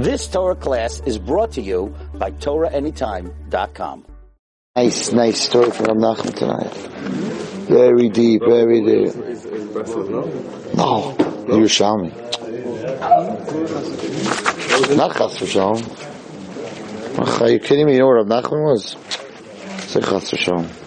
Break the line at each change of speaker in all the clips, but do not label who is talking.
This Torah class is brought to you by TorahAnytime.com.
Nice, nice story from Nachman tonight. Very deep, very deep. No, Yerushalmi. Not Chas v'Shalom. Ach, Are you kidding me? You know what Rav Nachman was? Say Chas v'Shalom.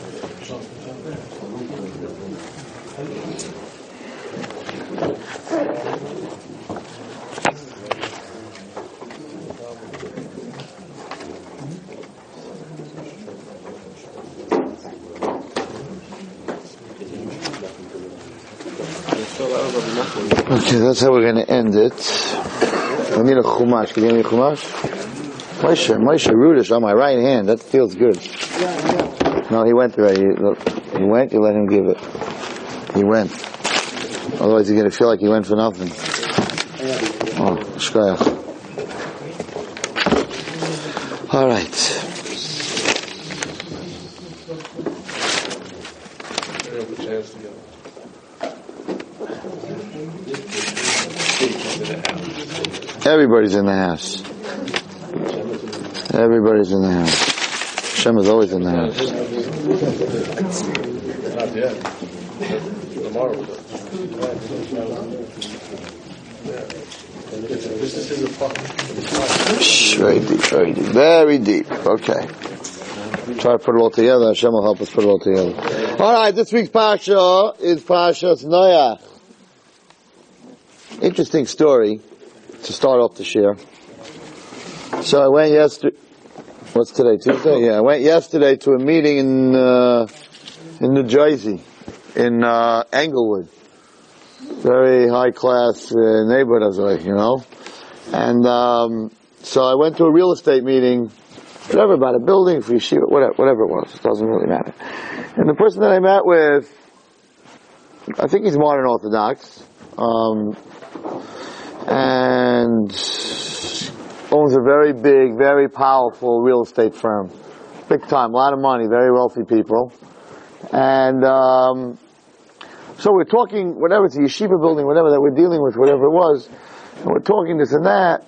Okay, that's how we're going to end it. I need a chumash. Can you give me a chumash? Moshe, Moshe Rudish on my right hand. That feels good. No, he went already. He went, you let him give it. He went. Otherwise he's going to feel like he went for nothing. Oh, shkoyach. All right. Everybody's in the house. Everybody's in the house. Shem is always in the house. Very deep, very deep, very deep. Okay. Try to put it all together. Hashem will help us put it all together. All right, this week's parsha is Parshas Noach. Interesting story to start off the year. So I went yesterday. What's today? Tuesday. Yeah, I went yesterday to a meeting in uh, in New Jersey, in uh, Englewood. Very high class uh, neighborhood, as I, you know. And um, so I went to a real estate meeting, whatever about a building for yeshiva, whatever, whatever it was. It doesn't really matter. And the person that I met with, I think he's modern Orthodox. Um, and owns a very big, very powerful real estate firm. Big time, a lot of money, very wealthy people. And um, so we're talking, whatever it's a yeshiva building, whatever that we're dealing with, whatever it was, and we're talking this and that,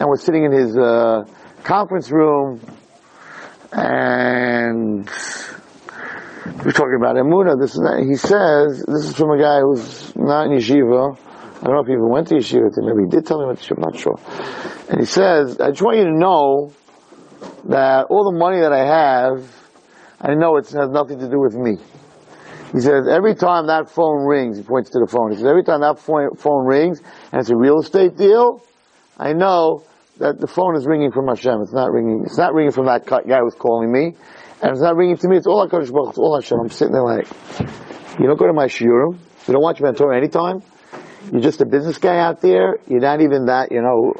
and we're sitting in his uh, conference room, and we're talking about Emuna, this and that. He says, this is from a guy who's not in yeshiva, I don't know if he even went to yeshiva with. Maybe he did tell me went to yeshiva. I'm not sure. And he says, I just want you to know that all the money that I have, I know it has nothing to do with me. He says, every time that phone rings, he points to the phone, he says, every time that phone, rings, and it's a real estate deal, I know that the phone is ringing from Hashem. It's not ringing, it's not ringing from that guy who's calling me, and it's not ringing to me, it's all HaKadosh Baruch, it's all Hashem. I'm sitting there like, you don't go to my shiurim, you don't watch Torah anytime, you're just a business guy out there. You're not even that, you know,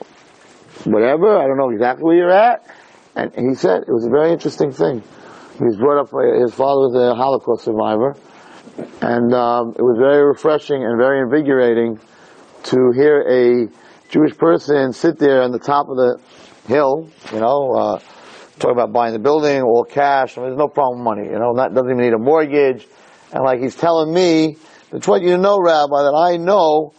whatever. I don't know exactly where you're at. And he said it was a very interesting thing. He was brought up his father was a Holocaust survivor, and um, it was very refreshing and very invigorating to hear a Jewish person sit there on the top of the hill, you know, uh, talk about buying the building, all cash. I mean, there's no problem with money, you know, not, doesn't even need a mortgage. And like he's telling me, it's what you know, Rabbi, that I know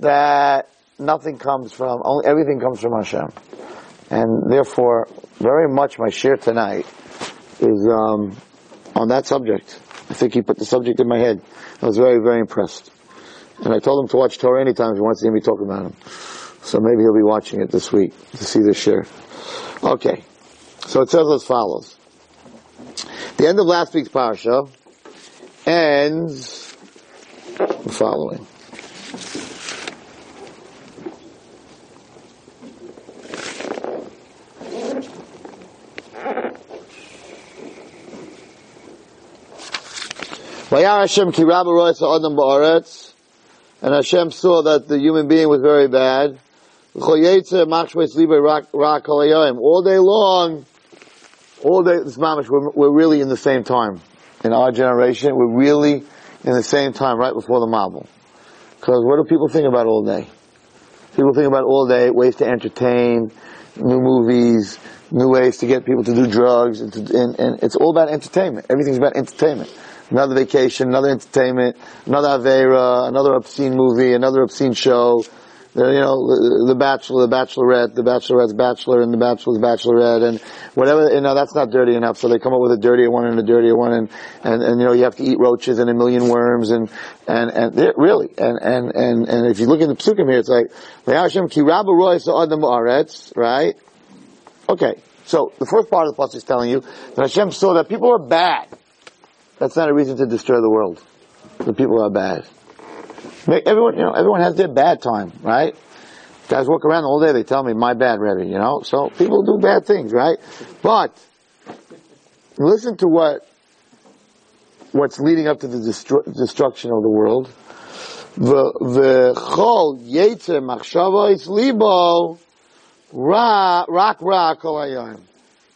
that nothing comes from, only, everything comes from Hashem. And therefore, very much my share tonight is um, on that subject. I think he put the subject in my head. I was very, very impressed. And I told him to watch Torah anytime if he wants to hear me talk about him. So maybe he'll be watching it this week to see this share. Okay. So it says as follows. The end of last week's parasha ends the following. Vayar Hashem ki rabba rois adam ba'aretz, and Hashem saw that the human being was very bad. All day long, all day, this mamish, we're, we're really in the same time. In our generation, we're really in the same time, right before the Mabul. Because what do people think about all day? People think about all day ways to entertain, new movies, new ways to get people to do drugs, and, to, and, and it's all about entertainment. Everything's about entertainment another vacation, another entertainment, another Avera, another obscene movie, another obscene show, you know, the, bachelor, the bachelorette, the bachelorette's bachelor, and the bachelor's bachelorette, and whatever. You know, that's not dirty enough. So they come up with a dirtier one and a dirtier one, and and, and you know, you have to eat roaches and a million worms, and and and really, and and and and if you look in the psukim here, it's like ki right? Okay, so the first part of the pasuk is telling you that Hashem saw that people are bad. That's not a reason to destroy the world. The people are bad. Everyone, you know, everyone has their bad time, right? Guys walk around all day, they tell me, my bad, Rebbe, you know? So people do bad things, right? But, listen to what, what's leading up to the destru- destruction of the world. V'chol yetzer machshava is libo, ra, rak ra.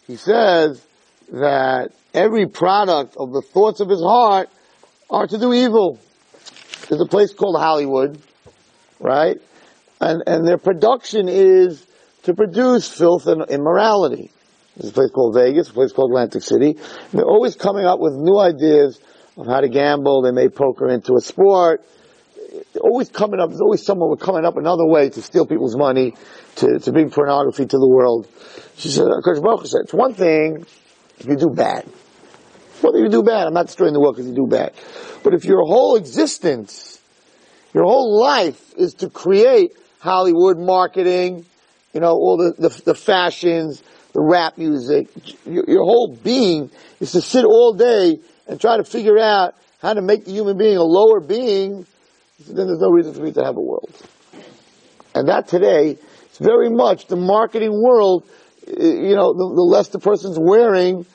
He says that every product of the thoughts of his heart are to do evil. There's a place called Hollywood, right? And, and their production is to produce filth and immorality. There's a place called Vegas, a place called Atlantic City. They're always coming up with new ideas of how to gamble. They made poker into a sport. They're always coming up, there's always someone coming up another way to steal people's money, to, to bring pornography to the world. She said, Kosh Baruch said, it's one thing if you do bad. If you do bad, I'm not destroying the world because you do bad. But if your whole existence, your whole life is to create Hollywood marketing, you know, all the, the, the fashions, the rap music, your, your whole being is to sit all day and try to figure out how to make the human being a lower being, then there's no reason for me to have a world. And that today is very much the marketing world, you know, the, the less the person's wearing,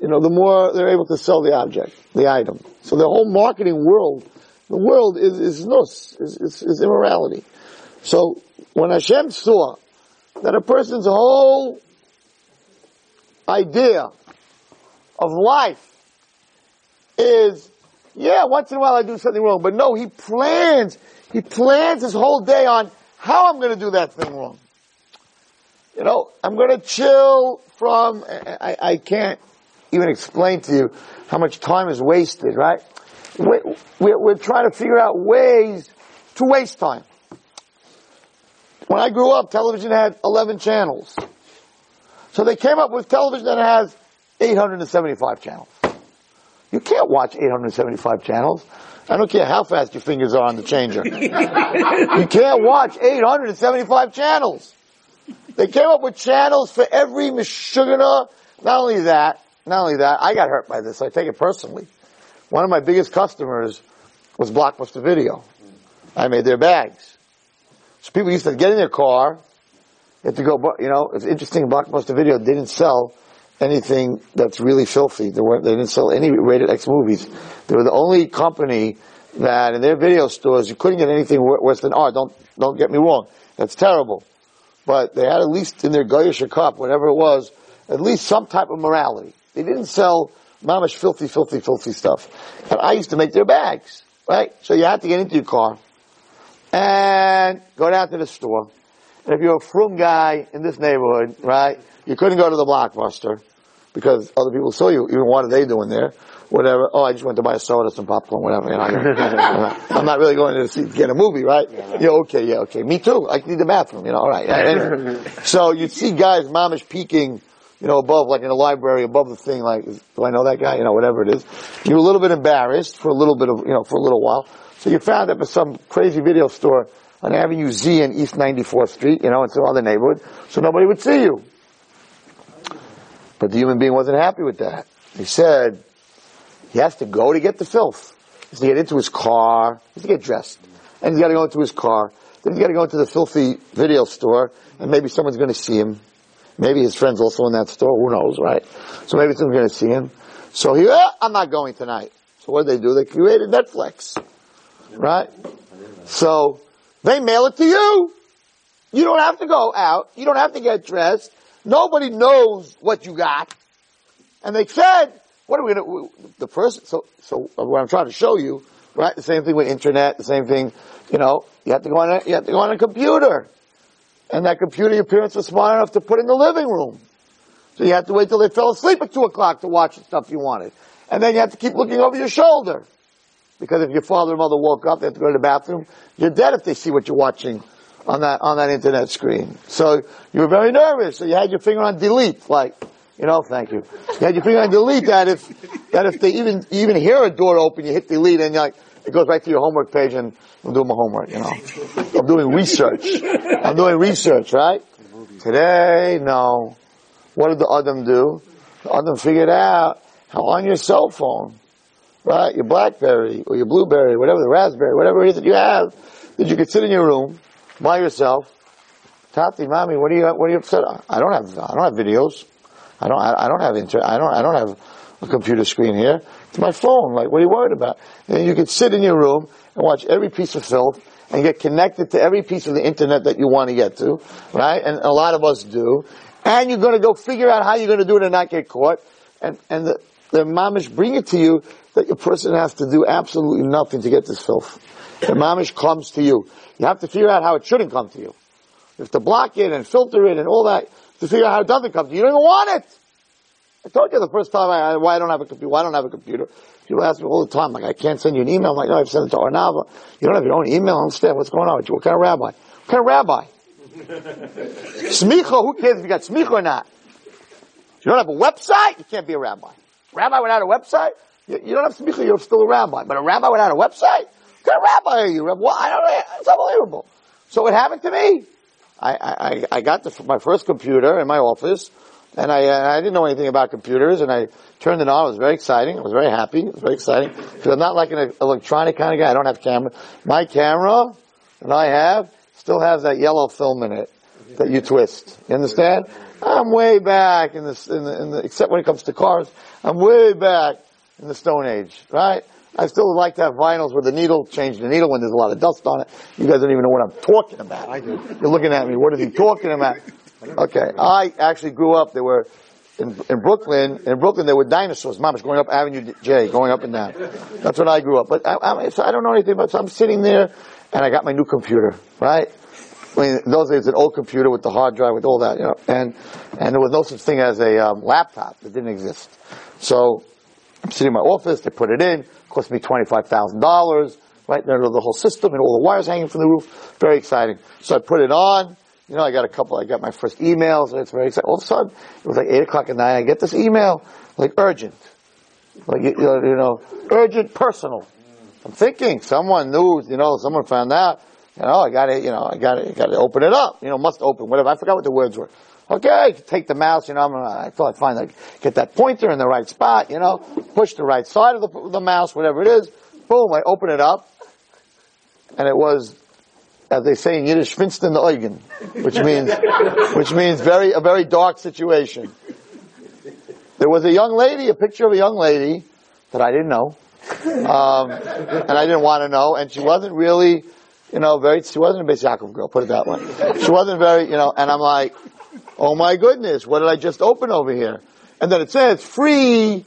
you know, the more they're able to sell the object, the item. So the whole marketing world, the world is, is nus, is, is, is immorality. So when Hashem saw that a person's whole idea of life is, yeah, once in a while I do something wrong, but no, he plans, he plans his whole day on how I'm going to do that thing wrong. You know, I'm going to chill from, I, I can't even explain to you how much time is wasted, right? We, we're, we're trying to figure out ways to waste time. When I grew up, television had 11 channels. So they came up with television that has 875 channels. You can't watch 875 channels. I don't care how fast your fingers are on the changer. you can't watch 875 channels. They came up with channels for every Meshugana. Not only that, not only that, I got hurt by this. I take it personally. One of my biggest customers was Blockbuster Video. I made their bags. So people used to get in their car, you had to go, you know, it's interesting, Blockbuster Video didn't sell anything that's really filthy. They, weren't, they didn't sell any rated X movies. They were the only company that in their video stores, you couldn't get anything worse than R. Don't, don't get me wrong. That's terrible. But they had at least in their Goyish cup, whatever it was, at least some type of morality. They didn't sell mamish filthy, filthy, filthy stuff. And I used to make their bags, right? So you had to get into your car and go down to the store. And if you're a frum guy in this neighborhood, right, you couldn't go to the blockbuster because other people saw you. Even what are they doing there? Whatever. Oh, I just went to buy a soda, some popcorn, whatever. You know, I'm not really going to see, get a movie, right? Yeah, okay, yeah, okay. Me too. I need the bathroom, you know, all right. Anyway. so you'd see guys, mamish peeking, you know, above, like in a library, above the thing, like, do I know that guy? You know, whatever it is. You're a little bit embarrassed for a little bit of, you know, for a little while. So you found up at some crazy video store on Avenue Z in East 94th Street, you know, in some other neighborhood, so nobody would see you. But the human being wasn't happy with that. He said, he has to go to get the filth. He has to get into his car, he has to get dressed. And he's got to go into his car. Then he's got to go into the filthy video store, and maybe someone's going to see him. Maybe his friend's also in that store, who knows, right? So maybe someone's going to see him. So he, "Ah, I'm not going tonight. So what did they do? They created Netflix. Right? So, they mail it to you. You don't have to go out. You don't have to get dressed. Nobody knows what you got. And they said, what are we gonna, the first, so, so what I'm trying to show you, right? The same thing with internet, the same thing, you know, you have to go on a, you have to go on a computer. And that computer, your parents were smart enough to put in the living room. So you have to wait till they fell asleep at two o'clock to watch the stuff you wanted. And then you have to keep looking over your shoulder. Because if your father or mother woke up, they have to go to the bathroom. You're dead if they see what you're watching on that on that internet screen. So you were very nervous. So you had your finger on delete, like you know, thank you. You had your on delete that if that if they even you even hear a door open, you hit delete and like it goes right to your homework page and I'm doing my homework, you know. I'm doing research. I'm doing research, right? Today, no. What did the Adam do? The Adam figured out how on your cell phone, right, your Blackberry or your Blueberry, whatever the Raspberry, whatever it is that you have, that you could sit in your room by yourself. Tati, mommy, what are you, what are you upset? I don't have, I don't have videos. I don't, I, don't have inter, I don't, I don't have a computer screen here. It's my phone. Like, what are you worried about? And you could sit in your room and watch every piece of filth and get connected to every piece of the internet that you want to get to, right? And a lot of us do. And you're going to go figure out how you're going to do it and not get caught. And, and the, the mamish bring it to you that your person has to do absolutely nothing to get this filth. The mamish comes to you. You have to figure out how it shouldn't come to you. You have to block it and filter it and all that to figure out how it doesn't come to you. You don't even want it. I told you the first time I, why I don't have a computer. Why I don't have a computer. People ask me all the time, like, I can't send you an email. I'm like, no, I've sent it to Arnava. You don't have your own email. I understand what's going on with you. What kind of rabbi? What kind of rabbi? smicha, who cares if you got smicha or not? You don't have a website, you can't be a rabbi. Rabbi without a website, you, you don't have smicha, you're still a rabbi. But a rabbi without a website, what kind of rabbi are you? Well, I don't know, it's unbelievable. So it happened to me. I, I, I got the, my first computer in my office, and I, I didn't know anything about computers, and I turned it on. It was very exciting. I was very happy. It was very exciting. Because I'm not like an electronic kind of guy. I don't have camera. My camera that I have still has that yellow film in it that you twist. You understand? I'm way back in the, in the, in the except when it comes to cars, I'm way back in the Stone Age, right? I still like to have vinyls where the needle change the needle when there's a lot of dust on it. You guys don't even know what I'm talking about. I do. You're looking at me. What is he talking about? Okay. I actually grew up, there were, in, in Brooklyn, in Brooklyn there were dinosaurs, moms going up Avenue J, going up and down. That's when I grew up. But I, I, so I don't know anything about, so I'm sitting there and I got my new computer, right? I mean, in those days, an old computer with the hard drive, with all that, you know, and, and there was no such thing as a um, laptop. It didn't exist. So, I'm sitting in my office, they put it in, cost me $25,000, right there, the whole system and all the wires hanging from the roof. Very exciting. So I put it on, you know, I got a couple, I got my first emails, it's very exciting. All of a sudden, it was like 8 o'clock at night, I get this email, like urgent. Like, you know, you know urgent, personal. I'm thinking, someone knew, you know, someone found out, you know, I gotta, you know, I gotta, gotta open it up, you know, must open, whatever. I forgot what the words were. Okay, take the mouse, you know, I'm, I thought find, like, get that pointer in the right spot, you know, push the right side of the, the mouse, whatever it is. Boom, I open it up, and it was as they say in Yiddish, finsten Eugen, which means, which means very, a very dark situation. There was a young lady, a picture of a young lady that I didn't know, um, and I didn't want to know, and she wasn't really, you know, very, she wasn't a Beis Yaakov girl, put it that way. She wasn't very, you know, and I'm like, oh my goodness, what did I just open over here? And then it says free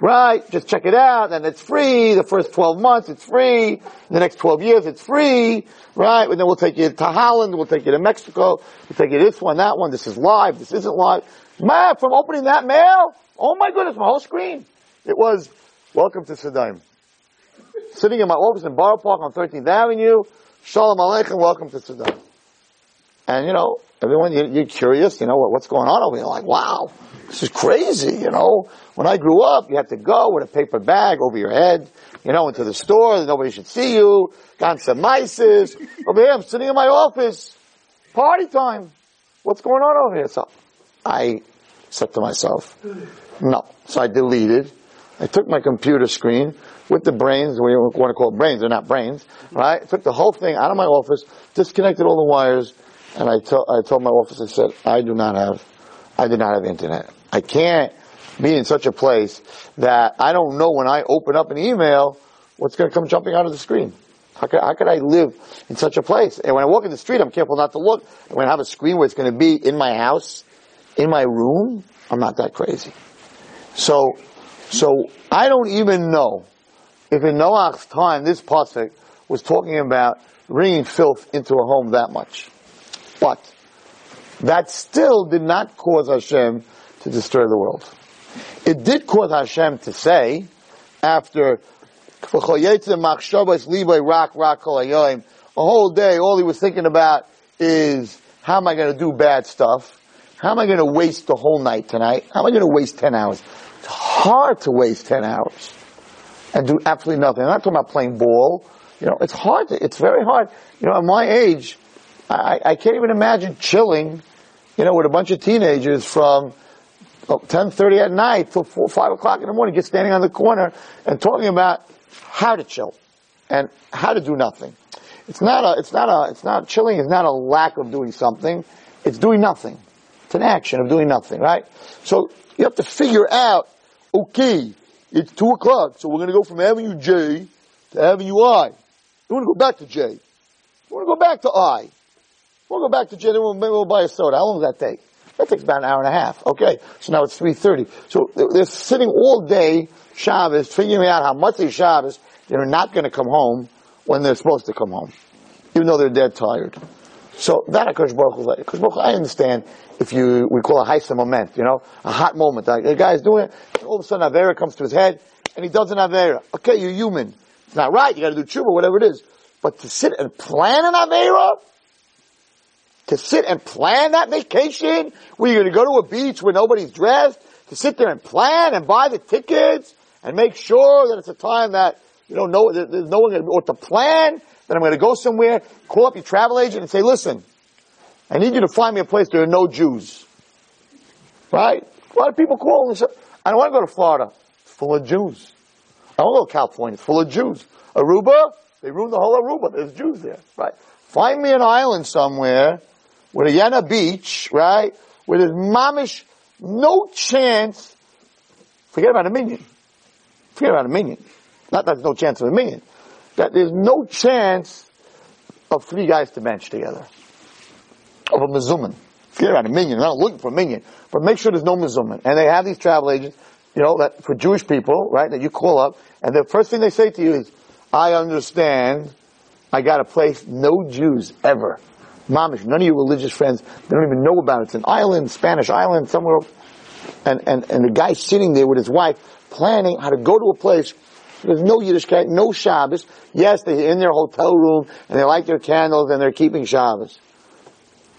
right? Just check it out, and it's free. The first 12 months, it's free. The next 12 years, it's free, right? And then we'll take you to Holland, we'll take you to Mexico, we'll take you this one, that one, this is live, this isn't live. Man, from opening that mail, oh my goodness, my whole screen. It was, welcome to Sedom. Sitting in my office in Borough Park on 13th Avenue, Shalom Aleichem, welcome to Sedom. And you know, everyone, you're curious, you know, what's going on over here? Like, wow, this is crazy, you know. When I grew up, you had to go with a paper bag over your head, you know, into the store, that nobody should see you, got some mices. Over here, I'm sitting in my office, party time. What's going on over here? So I said to myself, no. So I deleted. I took my computer screen with the brains, we want to call it brains, they're not brains, right? I took the whole thing out of my office, disconnected all the wires, and I, to, I told my office, I said, I do not have, I do not have internet. I can't be in such a place that I don't know when I open up an email what's going to come jumping out of the screen. How could, how could I live in such a place? And when I walk in the street, I'm careful not to look. And when I have a screen where it's going to be in my house, in my room, I'm not that crazy. So, so I don't even know if in Noah's time this pasuk was talking about bringing filth into a home that much. But that still did not cause Hashem to destroy the world. It did cause Hashem to say, after a whole day, all he was thinking about is how am I going to do bad stuff? How am I going to waste the whole night tonight? How am I going to waste 10 hours? It's hard to waste 10 hours and do absolutely nothing. I'm not talking about playing ball. You know, it's hard. To, it's very hard. You know, at my age, I, I can't even imagine chilling, you know, with a bunch of teenagers from 10.30 at night till 4, 5 o'clock in the morning, just standing on the corner and talking about how to chill and how to do nothing. It's not a, it's not a, it's not, chilling is not a lack of doing something. It's doing nothing. It's an action of doing nothing, right? So you have to figure out, okay, it's two o'clock, so we're gonna go from Avenue J to Avenue I. We want to go back to J. We want to go back to I. We'll go back to J, then we'll, maybe we'll buy a soda. How long does that take? That takes about an hour and a half. Okay, so now it's 3.30. So they're sitting all day, Shabbos, figuring out how much they Shabbos, they're not gonna come home when they're supposed to come home, even though they're dead tired. So that Akash Baruch Hu, Baruch I understand if you, we call a heisa moment, you know, a hot moment. Like the guy's doing it, all of a sudden Avera comes to his head, and he does an Avera. Okay, you're human. It's not right, you gotta do tshuva, whatever it is. But to sit and plan an Avera, to sit and plan that vacation, where you're gonna go to a beach where nobody's dressed, to sit there and plan and buy the tickets, and make sure that it's a time that you don't know, there's no one going to, or to plan that I'm going to go somewhere, call up your travel agent and say, listen, I need you to find me a place there are no Jews. Right? A lot of people call and say, I don't want to go to Florida. It's full of Jews. I don't go to California. It's full of Jews. Aruba, they ruined the whole Aruba. There's Jews there. Right? Find me an island somewhere with a Yena beach, right? Where there's mamish, no chance. Forget about a minyan. Forget about a minyan. Not that there's no chance of a million. That there's no chance of three guys to match together. Of a mazuman. Forget about a million. I'm not looking for a million. But make sure there's no mazuman. And they have these travel agents, you know, that for Jewish people, right, that you call up, and the first thing they say to you is, I understand, I got a place, no Jews ever. Mamish, none of your religious friends, they don't even know about it. It's an island, Spanish island, somewhere. And, and, and the guy sitting there with his wife, planning how to go to a place there's no Yiddishkeit, no Shabbos. Yes, they're in their hotel room and they light their candles and they're keeping Shabbos.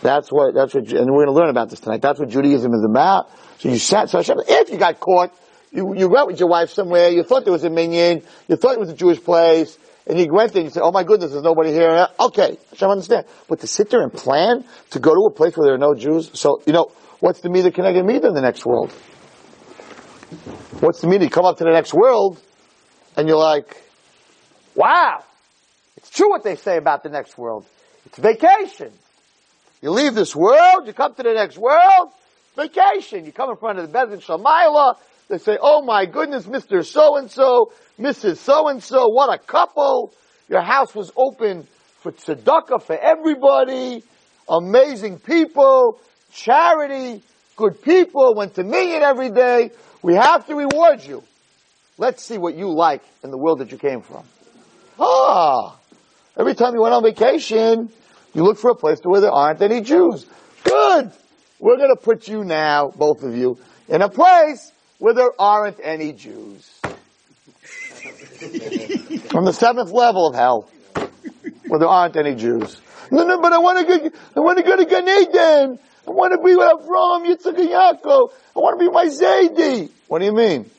That's what, that's what, and we're going to learn about this tonight. That's what Judaism is about. So you sat, so Shabbos, if you got caught, you, you went with your wife somewhere, you thought there was a minyan, you thought it was a Jewish place, and you went there and said, oh my goodness, there's nobody here. Okay, I understand. But to sit there and plan to go to a place where there are no Jews, so, you know, what's the meter connected meter in the next world? What's the meter? You come up to the next world, and you're like, wow, it's true what they say about the next world. It's vacation. You leave this world, you come to the next world, vacation. You come in front of the Bezin Shamayla, they say, oh my goodness, Mr. So-and-so, Mrs. So-and-so, what a couple. Your house was open for tzedakah for everybody, amazing people, charity, good people, went to minyan every day. We have to reward you. Let's see what you like in the world that you came from. Ah, every time you went on vacation, you look for a place where there aren't any Jews. Good. We're going to put you now, both of you, in a place where there aren't any Jews. From the seventh level of hell, where there aren't any Jews. No, no, but I want to go, I want to go to Gan Eden. I want to be with Avram, Yitzchak, and Yaakov. I want to be my Zaidi. What do you mean?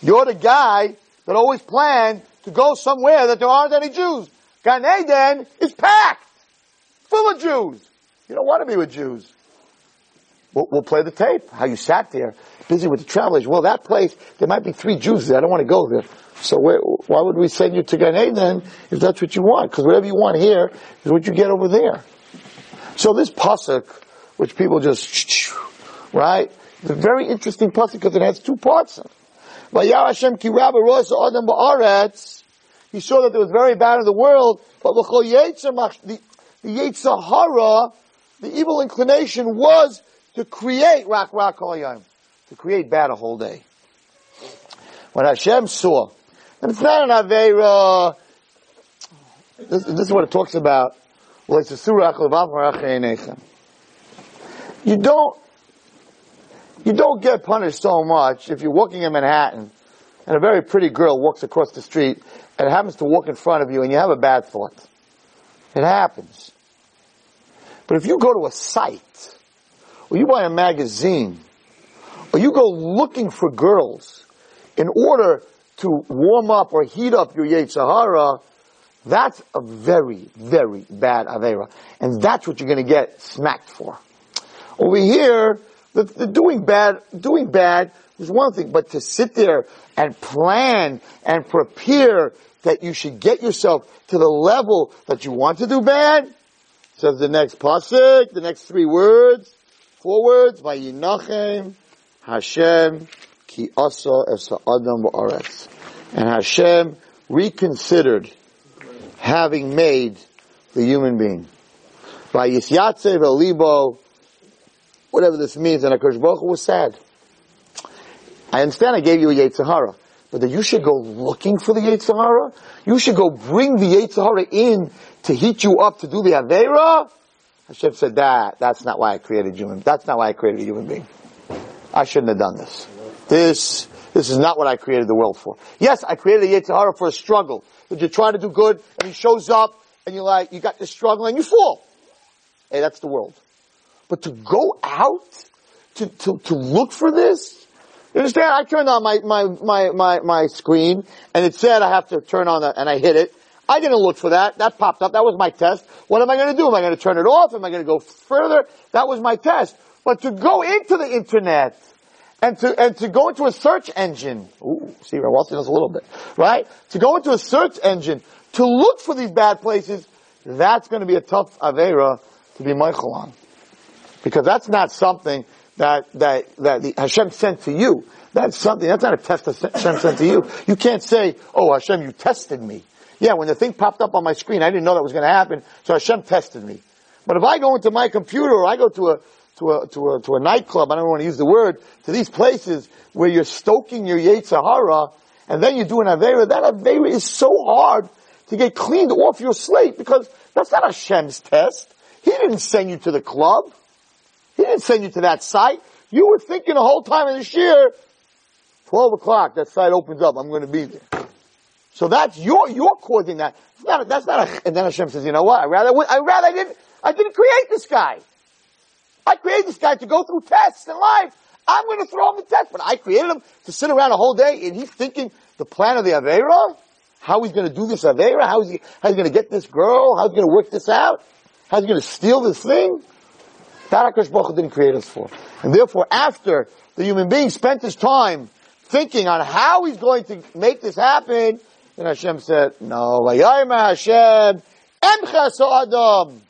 You're the guy that always planned to go somewhere that there aren't any Jews. Gan Eden is packed, full of Jews. You don't want to be with Jews. We'll, we'll play the tape. How you sat there, busy with the travelers. Well, that place, there might be three Jews there. I don't want to go there. So where, why would we send you to Gan Eden if that's what you want? Because whatever you want here is what you get over there. So this pasuk, which people just, right? It's a very interesting pasuk because it has two parts in it. He saw that it was very bad in the world, but the, the Yetzer the evil inclination was to create rak rak yom, to create bad a whole day. When Hashem saw, and it's not an Aveira, this, this is what it talks about, well, it's a surah You don't you don't get punished so much if you're walking in Manhattan and a very pretty girl walks across the street and happens to walk in front of you and you have a bad thought. It happens. But if you go to a site, or you buy a magazine, you go looking for girls in order to warm up or heat up your Yetzirah, that's a very, very bad Avera. And that's what you're gonna get smacked for. Over here, the, the doing bad, doing bad is one thing, but to sit there and plan and prepare that you should get yourself to the level that you want to do bad, says the next pasuk, the next three words, four words, Vayinachem Hashem ki asa esa adam ba'aretz. And Hashem reconsidered having made the human being. Vayisyatze v'libo, whatever this means, and HaKadosh Baruch was sad. I understand I gave you a Yetzirah, but that you should go looking for the Yetzirah? You should go bring the Yetzirah in to heat you up to do the Aveira? Hashem said that, that's not why I created human, that's not why I created a human being. I shouldn't have done this. This, this is not what I created the world for. Yes, I created a Yetzirah for a struggle. That you're trying to do good, and he shows up, and you're like, you got this struggle, and you fall. Hey, that's the world. But to go out, to, to, to look for this, you understand? I turned on my, my, my, my, my screen, and it said I have to turn on that, and I hit it. I didn't look for that. That popped up. That was my test. What am I going to do? Am I going to turn it off? Am I going to go further? That was my test. But to go into the internet and to and to go into a search engine, ooh, see, Walton knows a little bit, right? To go into a search engine to look for these bad places, that's going to be a tough avera to be Michael on, because that's not something that that that the Hashem sent to you. That's something. That's not a test Hashem sent to you. You can't say, "Oh, Hashem, you tested me." Yeah, when the thing popped up on my screen, I didn't know that was going to happen, so Hashem tested me. But if I go into my computer or I go to a to a, to a, to a nightclub, I don't want to use the word, to these places where you're stoking your Yetzirah, and then you do an Avera, that Avera is so hard to get cleaned off your slate because that's not Hashem's test. He didn't send you to the club. He didn't send you to that site. You were thinking the whole time of this year, 12 o'clock, that site opens up, I'm going to be there. So that's your, you're causing that. Not, that's not a, and then Hashem says, you know what, I rather, I rather I didn't, I didn't create this guy. I created this guy to go through tests in life. I'm going to throw him the test, but I created him to sit around a whole day and he's thinking the plan of the Avera, how he's going to do this Avera, how he, how he's going to get this girl, how he's going to work this out, how he's going to steal this thing. That HaKadosh didn't create us for. And therefore, after the human being spent his time thinking on how he's going to make this happen, then Hashem said, no, Hashem, Adam.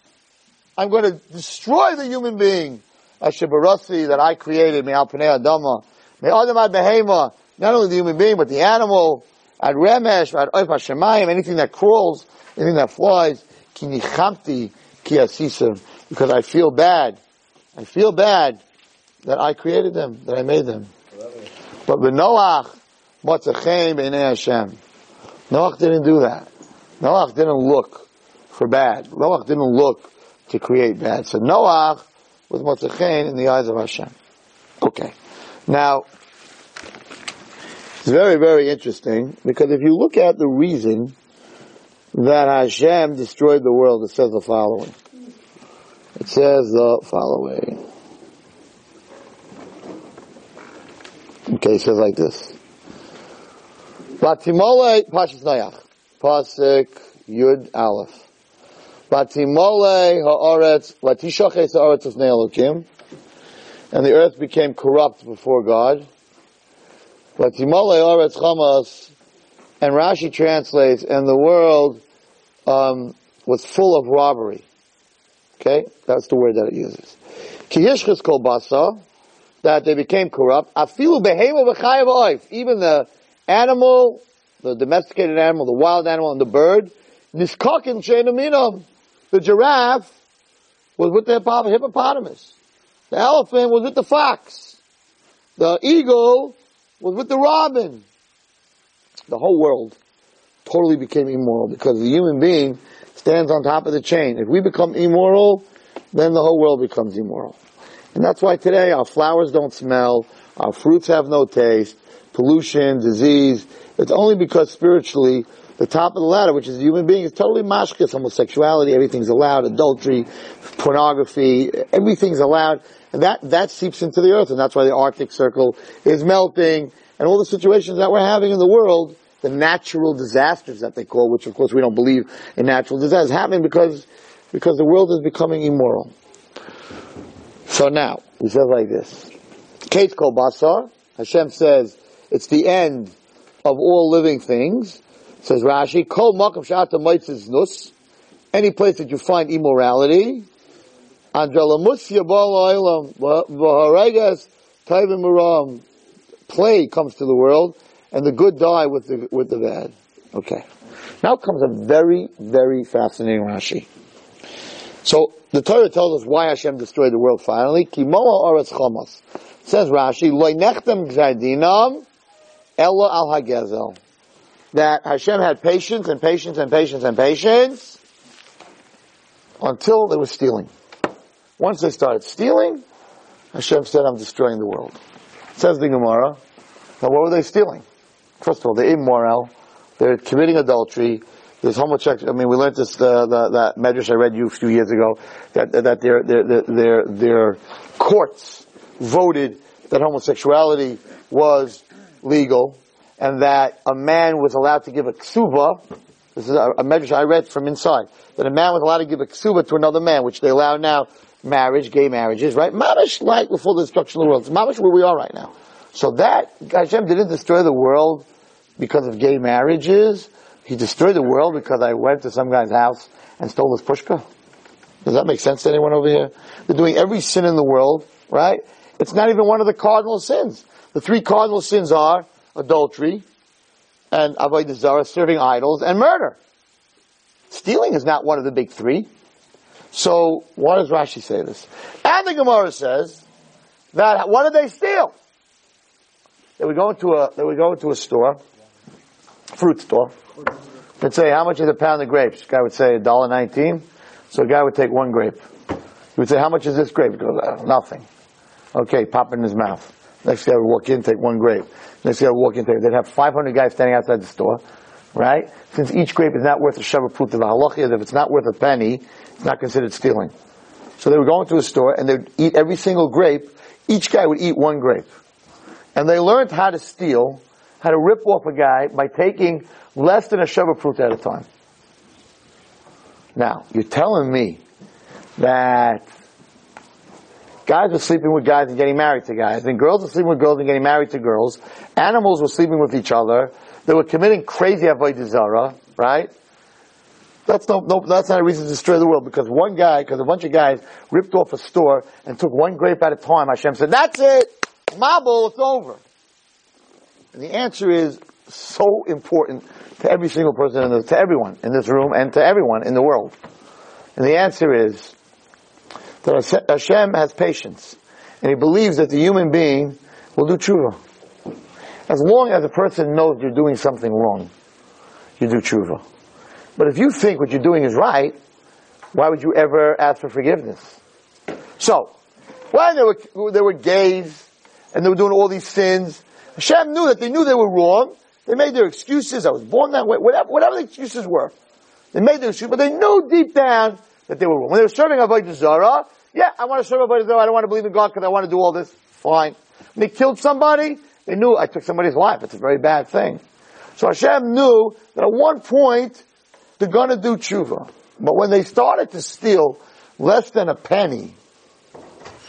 I'm going to destroy the human being. Ashibarasi that I created, me alpanei adama, Adamah behema, not only the human being, but the animal, ad remesh, ad oif hashemayim, anything that crawls, anything that flies, ki nichamti because I feel bad. I feel bad that I created them, that I made them. But the Noach, motzechem b'nei Hashem. Noach didn't do that. Noach didn't look for bad. Noach didn't look to create bad. So Noach was Motzechain in the eyes of Hashem. Okay. Now, it's very, very interesting because if you look at the reason that Hashem destroyed the world, it says the following. It says the following. Okay, it says like this. Batimole Pashas Noach. Pasuk Yud Aleph. And the earth became corrupt before God. And Rashi translates, and the world um, was full of robbery. Okay, that's the word that it uses. Kiyishchus kol basa, that they became corrupt. Even the animal, the domesticated animal, the wild animal, and the bird, niskakin sheinaminam, the giraffe was with the hippopotamus. The elephant was with the fox. The eagle was with the robin. The whole world totally became immoral because the human being stands on top of the chain. If we become immoral, then the whole world becomes immoral. And that's why today our flowers don't smell, our fruits have no taste, pollution, disease. It's only because spiritually the top of the ladder, which is the human being, is totally mashkas, homosexuality, everything's allowed, adultery, pornography, everything's allowed. And that, that seeps into the earth, and that's why the Arctic Circle is melting, and all the situations that we're having in the world, the natural disasters that they call, which of course we don't believe in natural disasters, happening because, because the world is becoming immoral. So now, he says like this. Kate Basar. Hashem says, it's the end of all living things. Says Rashi, Kol Makam Shata Maitzis Nus, any place that you find immorality, Andralamusya Bala Vaharegas Taivim Muram, play comes to the world, and the good die with the, with the bad. Okay. Now comes a very, very fascinating Rashi. So, the Torah tells us why Hashem destroyed the world finally. Kimoa Oretz Chamas. Says Rashi, Loi Nechtem Gzardinam Ella Al Hagezel that Hashem had patience and patience and patience and patience until they were stealing. Once they started stealing, Hashem said, I'm destroying the world. Says the Gemara. Now what were they stealing? First of all, they're immoral. They're committing adultery. There's homosexual. I mean, we learned this uh, the, that medrash I read you a few years ago that that their their their their courts voted that homosexuality was legal and that a man was allowed to give a ksuba, this is a, a medrash I read from inside, that a man was allowed to give a ksuba to another man, which they allow now, marriage, gay marriages, right? Mamish like before the destruction of the world. It's mamish where we are right now. So that, Hashem didn't destroy the world because of gay marriages. He destroyed the world because I went to some guy's house and stole his pushka. Does that make sense to anyone over here? They're doing every sin in the world, right? It's not even one of the cardinal sins. The three cardinal sins are adultery, and avodah zarah, serving idols, and murder. Stealing is not one of the big three. So, why does Rashi say this? And the Gemara says that what did they steal? They would go into a they would go into a store, fruit store, and say, "How much is a pound of grapes?" The guy would say, "A dollar nineteen. So a guy would take one grape. He would say, "How much is this grape?" He goes, "Nothing." Okay, pop it in his mouth. Next guy would walk in, take one grape. Next guy would walk in, take, they'd have 500 guys standing outside the store, right? Since each grape is not worth a shava put of halacha is if it's not worth a penny, it's not considered stealing. So they would go into a store and they would eat every single grape. Each guy would eat one grape. And they learned how to steal, how to rip off a guy by taking less than a shava fruit at a time. Now, you're telling me that Guys were sleeping with guys and getting married to guys, and girls were sleeping with girls and getting married to girls. Animals were sleeping with each other. They were committing crazy avodah zara, right? That's no, no, that's not a reason to destroy the world because one guy, because a bunch of guys ripped off a store and took one grape at a time. Hashem said, "That's it, Mabul, it's over." And the answer is so important to every single person, in the, to everyone in this room, and to everyone in the world. And the answer is that Hashem has patience, and He believes that the human being will do tshuva. As long as a person knows you're doing something wrong, you do tshuva. But if you think what you're doing is right, why would you ever ask for forgiveness? So, when there were, were gays, and they were doing all these sins, Hashem knew that they knew they were wrong. They made their excuses. I was born that way. Whatever, whatever the excuses were. They made their excuses, but they knew deep down that they were wrong. When they were serving Avodah Zarah, yeah, I want to serve Avodah Zarah, I don't want to believe in God because I want to do all this. Fine. When they killed somebody, they knew I took somebody's life. It's a very bad thing. So Hashem knew that at one point, they're gonna do tshuva. But when they started to steal less than a penny,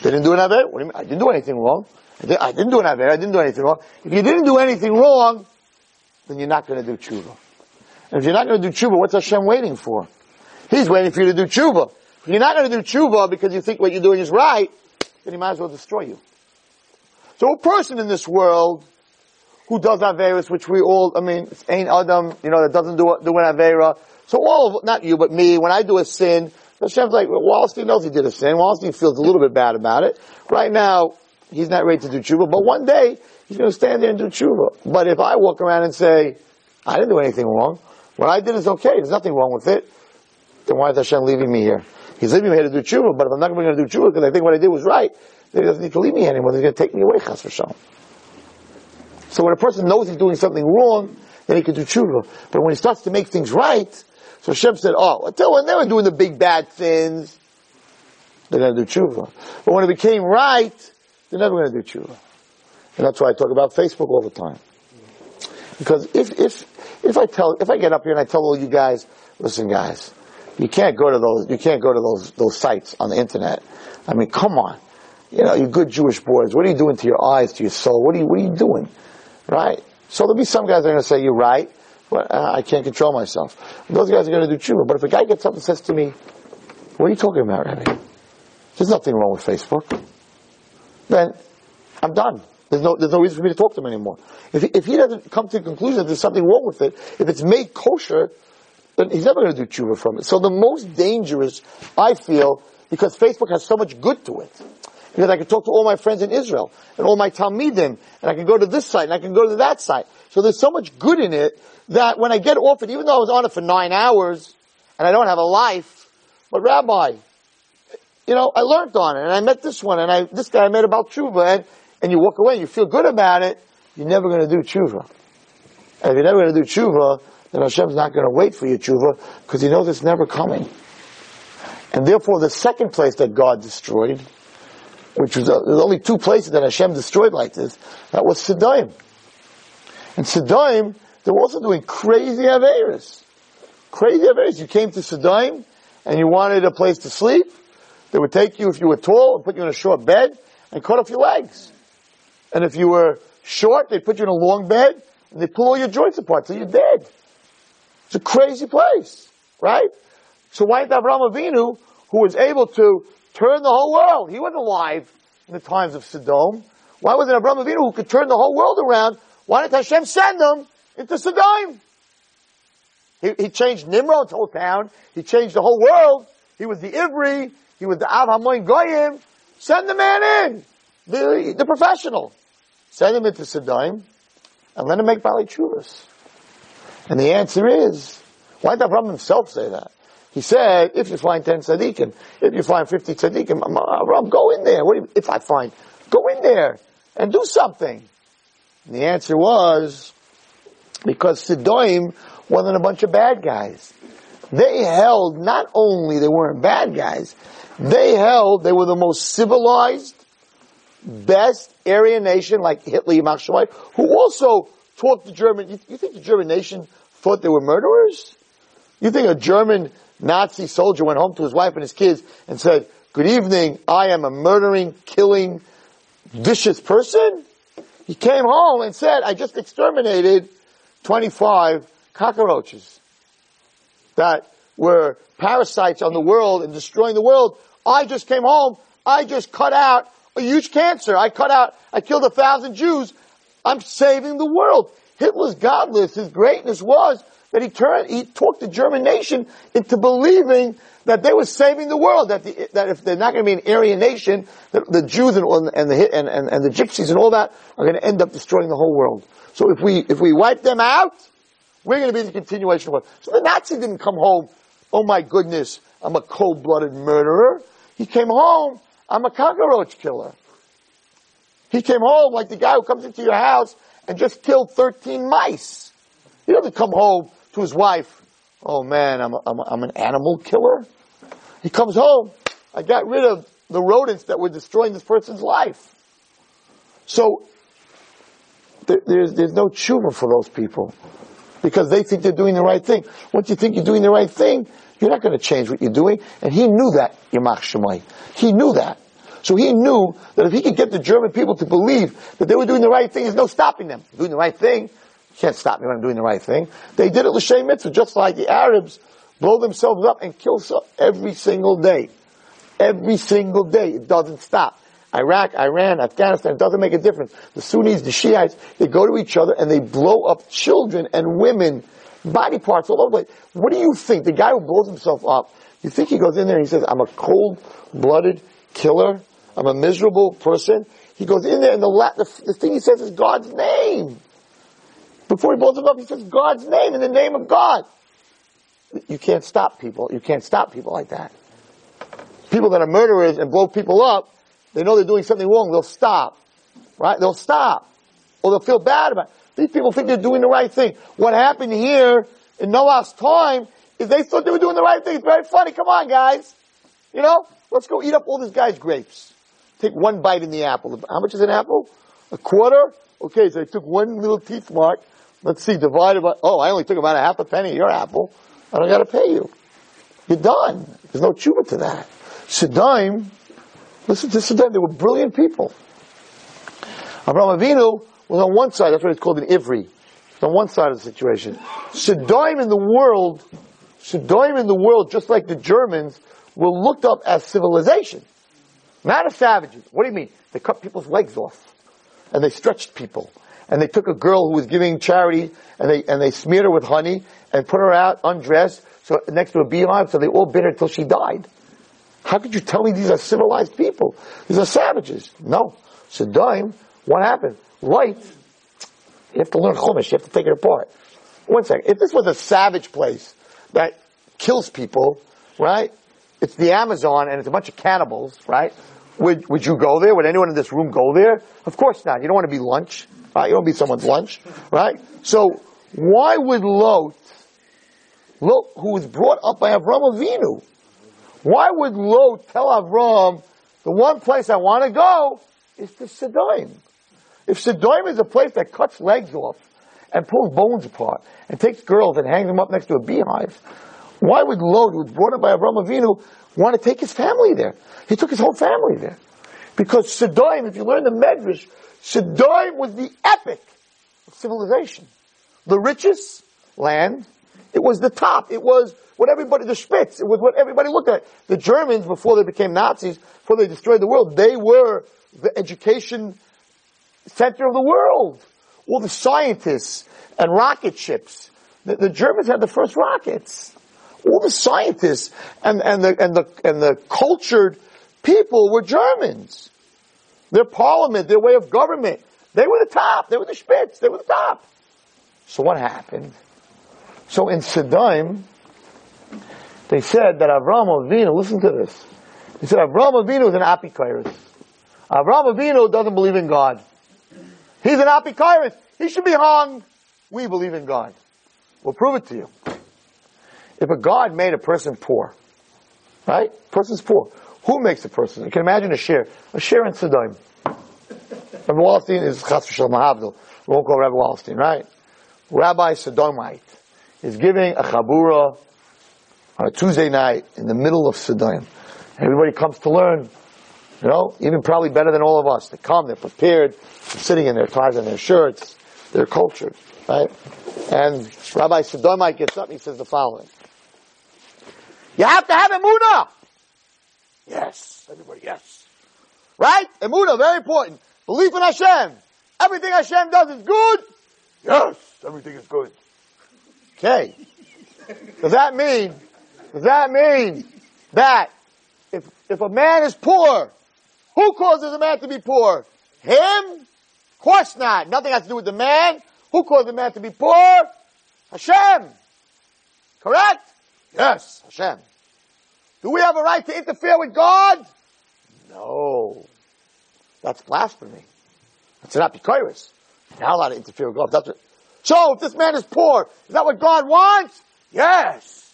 they didn't do an aver. What do you mean? I didn't do anything wrong. I, did, didn't do an aver. I didn't do anything wrong. If you didn't do anything wrong, then you're not going to do tshuva. And if you're not going to do tshuva, what's Hashem waiting for? He's waiting for you to do tshuva. If you're not going to do tshuva because you think what you're doing is right, then he might as well destroy you. So a person in this world who does Averis, which we all, I mean, it's ain't Adam, you know, that doesn't do, do an Avera. So all of, not you, but me, when I do a sin, Hashem's like, well, Wallerstein knows he did a sin. Wallerstein feels a little bit bad about it. Right now, he's not ready to do tshuva, but one day, he's going to stand there and do tshuva. But if I walk around and say, I didn't do anything wrong, what I did is okay, there's nothing wrong with it, then why is Hashem leaving me here? He's leaving me here to do tshuva, but if I'm not going to do tshuva because I think what I did was right, then he doesn't need to leave me anymore. He's going to take me away, chas v'shalom. So when a person knows he's doing something wrong, then he can do tshuva. But when he starts to make things right, so Hashem said, oh, until when they were doing the big bad sins, they're going to do tshuva. But when it became right, they're never going to do tshuva. And that's why I talk about Facebook all the time. Because if, if, if I tell, if I get up here and I tell all you guys, listen guys, you can't go to those, you can't go to those, those sites on the internet. I mean, come on. You know, you good Jewish boys, what are you doing to your eyes, to your soul? What are you, what are you doing? Right? So there'll be some guys that are going to say, you're right, but uh, I can't control myself. Those guys are going to do tshuva. But if a guy gets up and says to me, what are you talking about, Rabbi? There's nothing wrong with Facebook. Then I'm done. There's no, there's no reason for me to talk to him anymore. If he, if he doesn't come to the conclusion that there's something wrong with it, if it's made kosher, then he's never going to do tshuva from it. So the most dangerous, I feel, because Facebook has so much good to it. Because I can talk to all my friends in Israel, and all my Talmidim, and I can go to this site, and I can go to that site. So there's so much good in it, that when I get off it, even though I was on it for nine hours, and I don't have a life, but Rabbi, you know, I learned on it, and I met this one, and I, this guy I met about tshuva, and, and you walk away, and you feel good about it, you're never going to do tshuva. And if you're never going to do tshuva, then Hashem's not going to wait for your tshuva, because He knows it's never coming. And therefore, the second place that God destroyed, which was, uh, there's only two places that Hashem destroyed like this, that was Siddim. And Siddim, they were also doing crazy Averis. Crazy Averis. You came to Siddim, and you wanted a place to sleep, they would take you if you were tall and put you in a short bed and cut off your legs. And if you were short, they'd put you in a long bed and they'd pull all your joints apart till you're dead. It's a crazy place, right? So why didn't Avraham Avinu, who was able to turn the whole world, he wasn't alive in the times of Sodom. Why wasn't Avraham Avinu who could turn the whole world around? Why didn't Hashem send him into Sodom? He, he changed Nimrod's whole town. He changed the whole world. He was the Ivri. He was the Av Hamoin Goyim. Send the man in. The, the professional. Send him into Sodom and let him make Bali Chuvas. And the answer is, why did Abraham himself say that? He said, if you find 10 tzaddikim, if you find 50 tzaddikim, Abraham, go in there. What you, if I find? Go in there and do something. And the answer was, because Siddim wasn't a bunch of bad guys. They held, not only they weren't bad guys, they held they were the most civilized, best Aryan nation like Hitler, Yamach who also taught the German, you, you think the German nation thought they were murderers? You think a German Nazi soldier went home to his wife and his kids and said, good evening, I am a murdering, killing, vicious person? He came home and said, I just exterminated 25 cockroaches that were parasites on the world and destroying the world. I just came home. I just cut out a huge cancer. I cut out, I killed a thousand Jews. I'm saving the world. Hitler's gadlus, his greatness was that he turned, he talked the German nation into believing that they were saving the world, that, the, that if they're not going to be an Aryan nation, that the Jews and, and the, and, and, and the Gypsies and all that are going to end up destroying the whole world. So if we, if we wipe them out, we're going to be the continuation of it. So the Nazi didn't come home, oh my goodness, I'm a cold-blooded murderer. He came home, I'm a cockroach killer. He came home like the guy who comes into your house and just killed 13 mice. He doesn't come home to his wife, oh man, I'm, a, I'm, a, I'm an animal killer. He comes home, I got rid of the rodents that were destroying this person's life. So, there's, there's no tshuva for those people because they think they're doing the right thing. Once you think you're doing the right thing, you're not going to change what you're doing. And he knew that, Yamach Shemai. He knew that. So he knew that if he could get the German people to believe that they were doing the right thing, there's no stopping them. Doing the right thing, you can't stop me when I'm doing the right thing. They did it l'shem mitzvah, just like the Arabs blow themselves up and kill every single day. Every single day. It doesn't stop. Iraq, Iran, Afghanistan, it doesn't make a difference. The Sunnis, the Shiites, they go to each other and they blow up children and women, body parts all over the place. What do you think? The guy who blows himself up, you think he goes in there and he says, I'm a cold-blooded killer? I'm a miserable person? He goes in there and the, la- the, the thing he says is God's name. Before he blows him up, he says God's name in the name of God. You can't stop people. You can't stop people like that. People that are murderers and blow people up, they know they're doing something wrong, they'll stop. Right? They'll stop. Or they'll feel bad about it. These people think they're doing the right thing. What happened here in Noah's time is they thought they were doing the right thing. It's very funny. Come on, guys. You know, let's go eat up all this guy's grapes. Take one bite in the apple. How much is an apple? A quarter? Okay, so I took one little teeth mark. Let's see, divided by, oh, I only took about a half a penny of your apple. I don't gotta pay you. You're done. There's no tshuva to that. Shadaim, listen to Shadaim, they were brilliant people. Abraham Avinu was on one side, that's why it's called an Ivri. It's on one side of the situation. Shadaim in the world, Shadaim in the world, just like the Germans, were looked up as civilization. Not as savages. What do you mean? They cut people's legs off. And they stretched people. And they took a girl who was giving charity and they, and they smeared her with honey and put her out undressed so next to a beehive so they all bit her till she died. How could you tell me these are civilized people? These are savages. No. Shadaim, what happened? Light, you have to learn Chumash, you have to take it apart. One second. If this was a savage place that kills people, right? It's the Amazon and it's a bunch of cannibals, right? Would, would you go there? Would anyone in this room go there? Of course not. You don't want to be lunch, right? You don't want to be someone's lunch, right? So, why would Lot, Lot, who was brought up by Avram Avinu, why would Lot tell Avram, the one place I want to go is to Sidon? If Sidon is a place that cuts legs off and pulls bones apart and takes girls and hangs them up next to a beehive, why would Lot, who was brought up by Avram Avinu, want to take his family there? He took his whole family there. Because Sidon, if you learn the Medrash, Sidon was the epic of civilization. The richest land. It was the top. It was what everybody, the Spitz, it was what everybody looked at. The Germans, before they became Nazis, before they destroyed the world, they were the education center of the world. All the scientists and rocket ships. The, the Germans had the first rockets. All the scientists and, and the, and the, and the cultured people were Germans. Their parliament, their way of government, they were the top. They were the Spitz. They were the top. So what happened? So in Sidon, they said that Avram Avinu, listen to this. He said Avram Avinu is an apikairos. Avram Avinu doesn't believe in God. He's an apikairos. He should be hung. We believe in God. We'll prove it to you. If a God made a person poor, right? Person's poor. Who makes a person? You can imagine a shiur. A shiur in Sidon. Rabbi Wallerstein is Chas V'Shalom Mahavdil. We won't call Rabbi Wallerstein, right? Rabbi Sodomite is giving a chabura on a Tuesday night in the middle of Sidon. Everybody comes to learn, you know, even probably better than all of us. They come, they're prepared, they're sitting in their ties and their shirts, they're cultured, right? And Rabbi Sodomite gets up and he says the following. You have to have a emunah. Yes, everybody, yes. Right? Emunah, very important. Belief in Hashem. Everything Hashem does is good. Yes, everything is good. Okay. Does that mean, does that mean that if, if a man is poor, who causes a man to be poor? Him? Of course not. Nothing has to do with the man. Who caused the man to be poor? Hashem. Correct? Yes, Hashem. Do we have a right to interfere with God? No. That's blasphemy. That's an apikoris. You're not allowed to interfere with God. That's what, so if this man is poor, is that what God wants? Yes.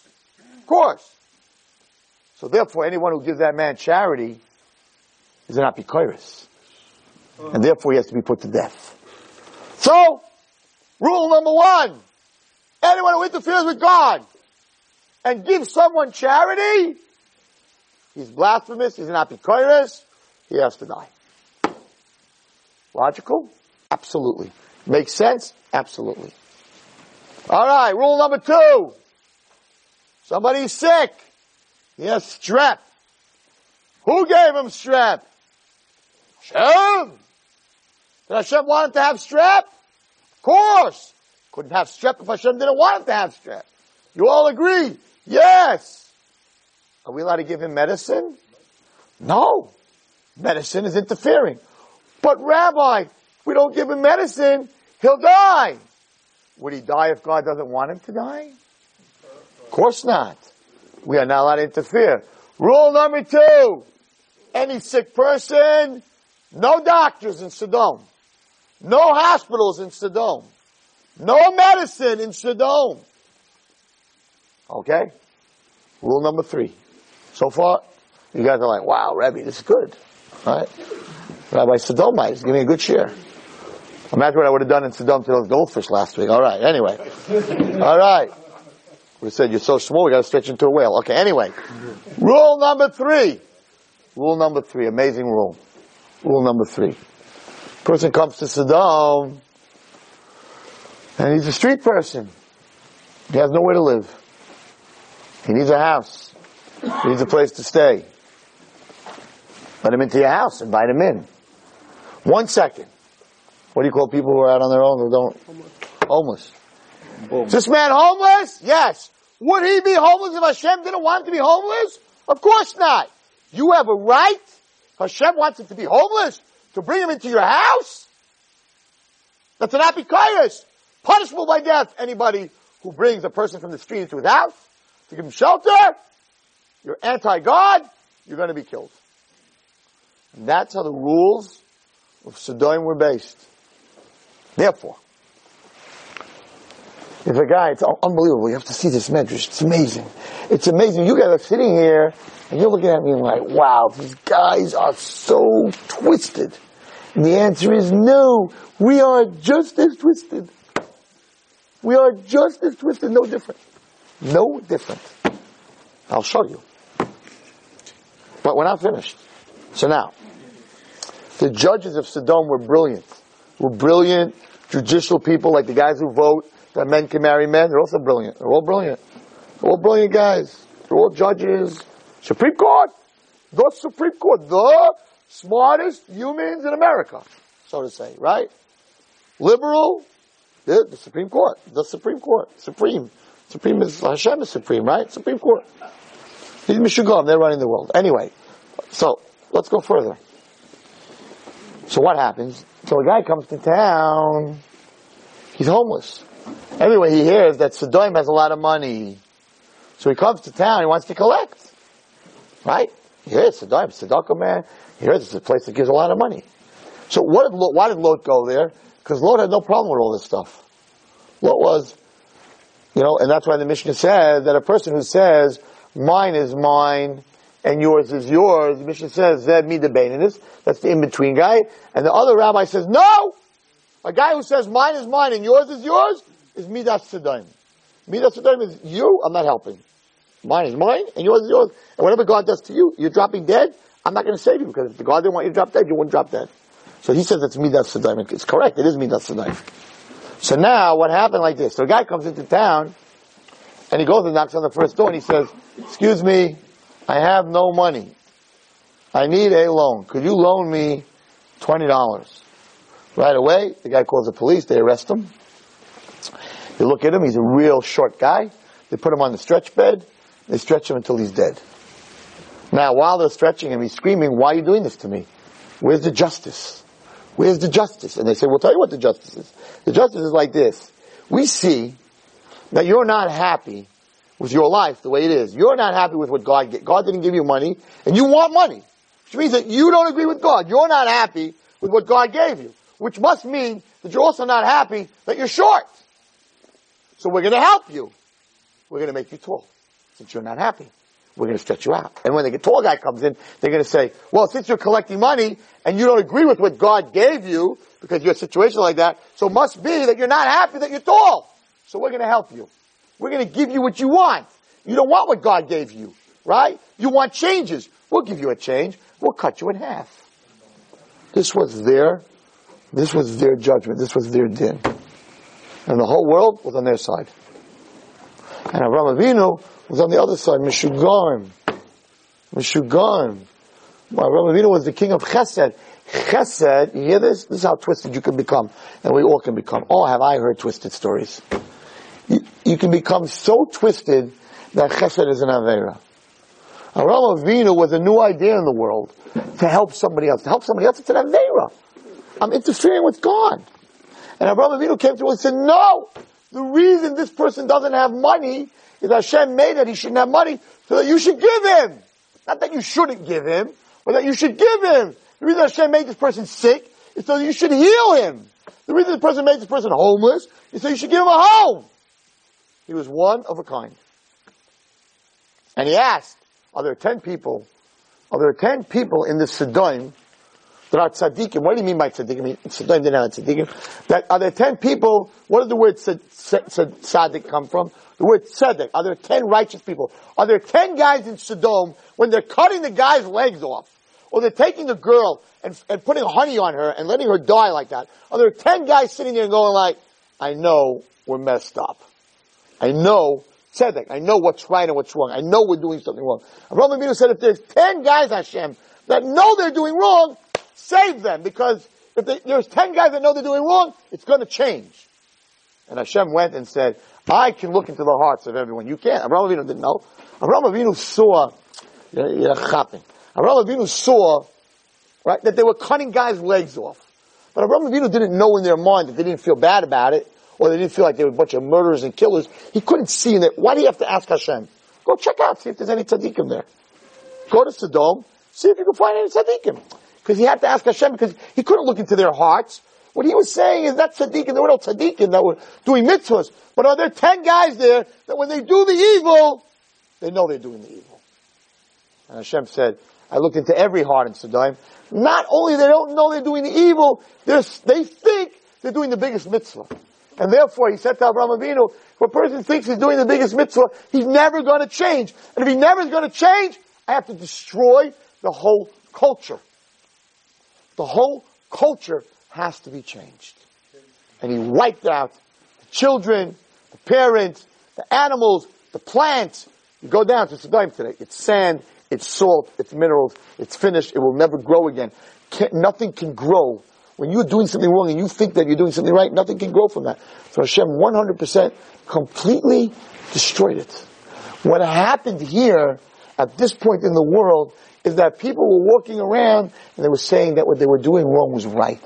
Of course. So therefore, anyone who gives that man charity is an apikoris. And therefore he has to be put to death. So, rule number one, anyone who interferes with God and gives someone charity, he's blasphemous, he's an apikoris, he has to die. Logical? Absolutely. Makes sense? Absolutely. Alright, rule number two. Somebody's sick. He has strep. Who gave him strep? Hashem. Did Hashem want him to have strep? Of course. Couldn't have strep if Hashem didn't want him to have strep. You all agree? Yes. Are we allowed to give him medicine? No. Medicine is interfering. But Rabbi, we don't give him medicine, he'll die. Would he die if God doesn't want him to die? Of course not. We are not allowed to interfere. Rule number two. Any sick person, no doctors in Sodom. No hospitals in Sodom. No medicine in Sodom. Okay? Rule number three. So far, you guys are like, wow, Rabbi, this is good. Right? Rabbi Sodomite is giving a good shiur. Imagine what I would have done in Sodom to those goldfish last week. All right, anyway. All right. We said, you're so small, we got to stretch into a whale. Okay, anyway. Rule number three. Rule number three. Amazing rule. Rule number three. Person comes to Sodom, and he's a street person. He has nowhere to live. He needs a house. He needs a place to stay. Let him into your house. Invite him in. One second. What do you call people who are out on their own who don't? Homeless. Is this man homeless? Yes. Would he be homeless if Hashem didn't want him to be homeless? Of course not. You have a right. Hashem wants him to be homeless to bring him into your house. That's an apikoris. Punishable by death. Anybody who brings a person from the street into his house to give him shelter, you're anti-God, you're going to be killed. And that's how the rules of Sodom were based. Therefore, if a guy, it's unbelievable. You have to see this medrash. It's amazing. It's amazing. You guys are sitting here and you're looking at me like, wow, these guys are so twisted. And the answer is no. We are just as twisted. We are just as twisted, no different. No different. I'll show you. But we're not finished. So now, the judges of Sodom were brilliant. Were brilliant, judicial people like the guys who vote that men can marry men. They're also brilliant. They're all brilliant. They're all brilliant guys. They're all judges. Supreme Court. The Supreme Court. The smartest humans in America, so to say, right? Liberal. The, the Supreme Court. The Supreme Court. Supreme. Supreme is, Hashem is supreme, right? Supreme Court. These Mishugam, they're running the world. Anyway, so, let's go further. So what happens? So a guy comes to town, he's homeless. Anyway, he hears that Sodom has a lot of money. So he comes to town, he wants to collect. Right? He hears Sodom, Tzedakah man. He hears it's a place that gives a lot of money. So what did Lot, why did Lot go there? Because Lot had no problem with all this stuff. Lot was, you know, and that's why the Mishnah says that a person who says, mine is mine, and yours is yours, the Mishnah says, Zed me the That's the in-between guy. And the other rabbi says, no! A guy who says, mine is mine and yours is yours, is Midas Sedaim. Midas Sedaim is you, I'm not helping. Mine is mine, and yours is yours. And whatever God does to you, you're dropping dead, I'm not going to save you, because if the God didn't want you to drop dead, you wouldn't drop dead. So he says it's Midas Sedaim. It's correct, it is Midas Sedaim. So now, what happened like this? So a guy comes into town, and he goes and knocks on the first door, and he says, excuse me, I have no money. I need a loan. Could you loan me $20? Right away, the guy calls the police, they arrest him. They look at him, he's a real short guy. They put him on the stretch bed. They stretch him until he's dead. Now, while they're stretching him, he's screaming, why are you doing this to me? Where's the justice? Where's the justice? And they say, we'll tell you what the justice is. The justice is like this. We see that you're not happy with your life the way it is. You're not happy with what God gave. God didn't give you money, and you want money. Which means that you don't agree with God. You're not happy with what God gave you. Which must mean that you're also not happy that you're short. So we're going to help you. We're going to make you tall. Since you're not happy, we're going to stretch you out. And when the tall guy comes in, they're going to say, well, since you're collecting money and you don't agree with what God gave you, because you're a situation like that, so it must be that you're not happy that you're tall. So we're going to help you. We're going to give you what you want. You don't want what God gave you, right? You want changes. We'll give you a change. We'll cut you in half. This was their, this was their judgment. This was their din and the whole world was on their side. And Avraham Avinu was on the other side, Meshugarim. Meshugarim. Well, Avraham Avinu was the king of Chesed. Chesed, you hear this? This is how twisted you can become. And we all can become. Oh, have I heard twisted stories. You, you can become so twisted that Chesed is an Avera. Avraham Avinu was a new idea in the world to help somebody else. To help somebody else, it's an Avera. I'm interfering with God. And Abraham Avinu came to him and said, no! The reason this person doesn't have money is Hashem made that he shouldn't have money so that you should give him. Not that you shouldn't give him, but that you should give him. The reason Hashem made this person sick is so that you should heal him. The reason this person made this person homeless is so you should give him a home. He was one of a kind. And he asked, are there ten people, are there ten people in this Sidon that are tzaddikim? What do you mean by tzaddikim? I didn't have tzaddikim. That, are there ten people, what does the word tzaddik come from? The word tzedek. Are there ten righteous people? Are there ten guys in Sodom when they're cutting the guy's legs off? Or they're taking the girl and, and putting honey on her and letting her die like that? Are there ten guys sitting there going like, I know we're messed up. I know tzedek. I know what's right and what's wrong. I know we're doing something wrong. Avraham Avinu said, if there's ten guys, Hashem, that know they're doing wrong, save them because if they, there's ten guys that know they're doing wrong, it's going to change. And Hashem went and said, I can look into the hearts of everyone. You can't. Avraham Avinu didn't know. Avraham Avinu saw, Avraham Avinu saw, right, that they were cutting guys' legs off. But Avraham Avinu didn't know in their mind that they didn't feel bad about it, or they didn't feel like they were a bunch of murderers and killers. He couldn't see in it. Why do you have to ask Hashem? Go check out, see if there's any tzaddikim there. Go to Sodom, see if you can find any tzaddikim. Because he had to ask Hashem because he couldn't look into their hearts. What he was saying is that tzaddikim, there were no tzaddikim that were doing mitzvahs. But are there ten guys there that when they do the evil, they know they're doing the evil? And Hashem said, I looked into every heart in Sodom. Not only they don't know they're doing the evil, they think they're doing the biggest mitzvah. And therefore, he said to Abraham Avinu, if a person thinks he's doing the biggest mitzvah, he's never going to change. And if he never is going to change, I have to destroy the whole culture. The whole culture has to be changed. And he wiped out the children, the parents, the animals, the plants. You go down to Sodom today. It's sand, it's salt, it's minerals, it's finished, it will never grow again. Can't, nothing can grow when you're doing something wrong and you think that you're doing something right, nothing can grow from that. So Hashem 100% completely destroyed it. What happened here at this point in the world is that people were walking around and they were saying that what they were doing wrong was right.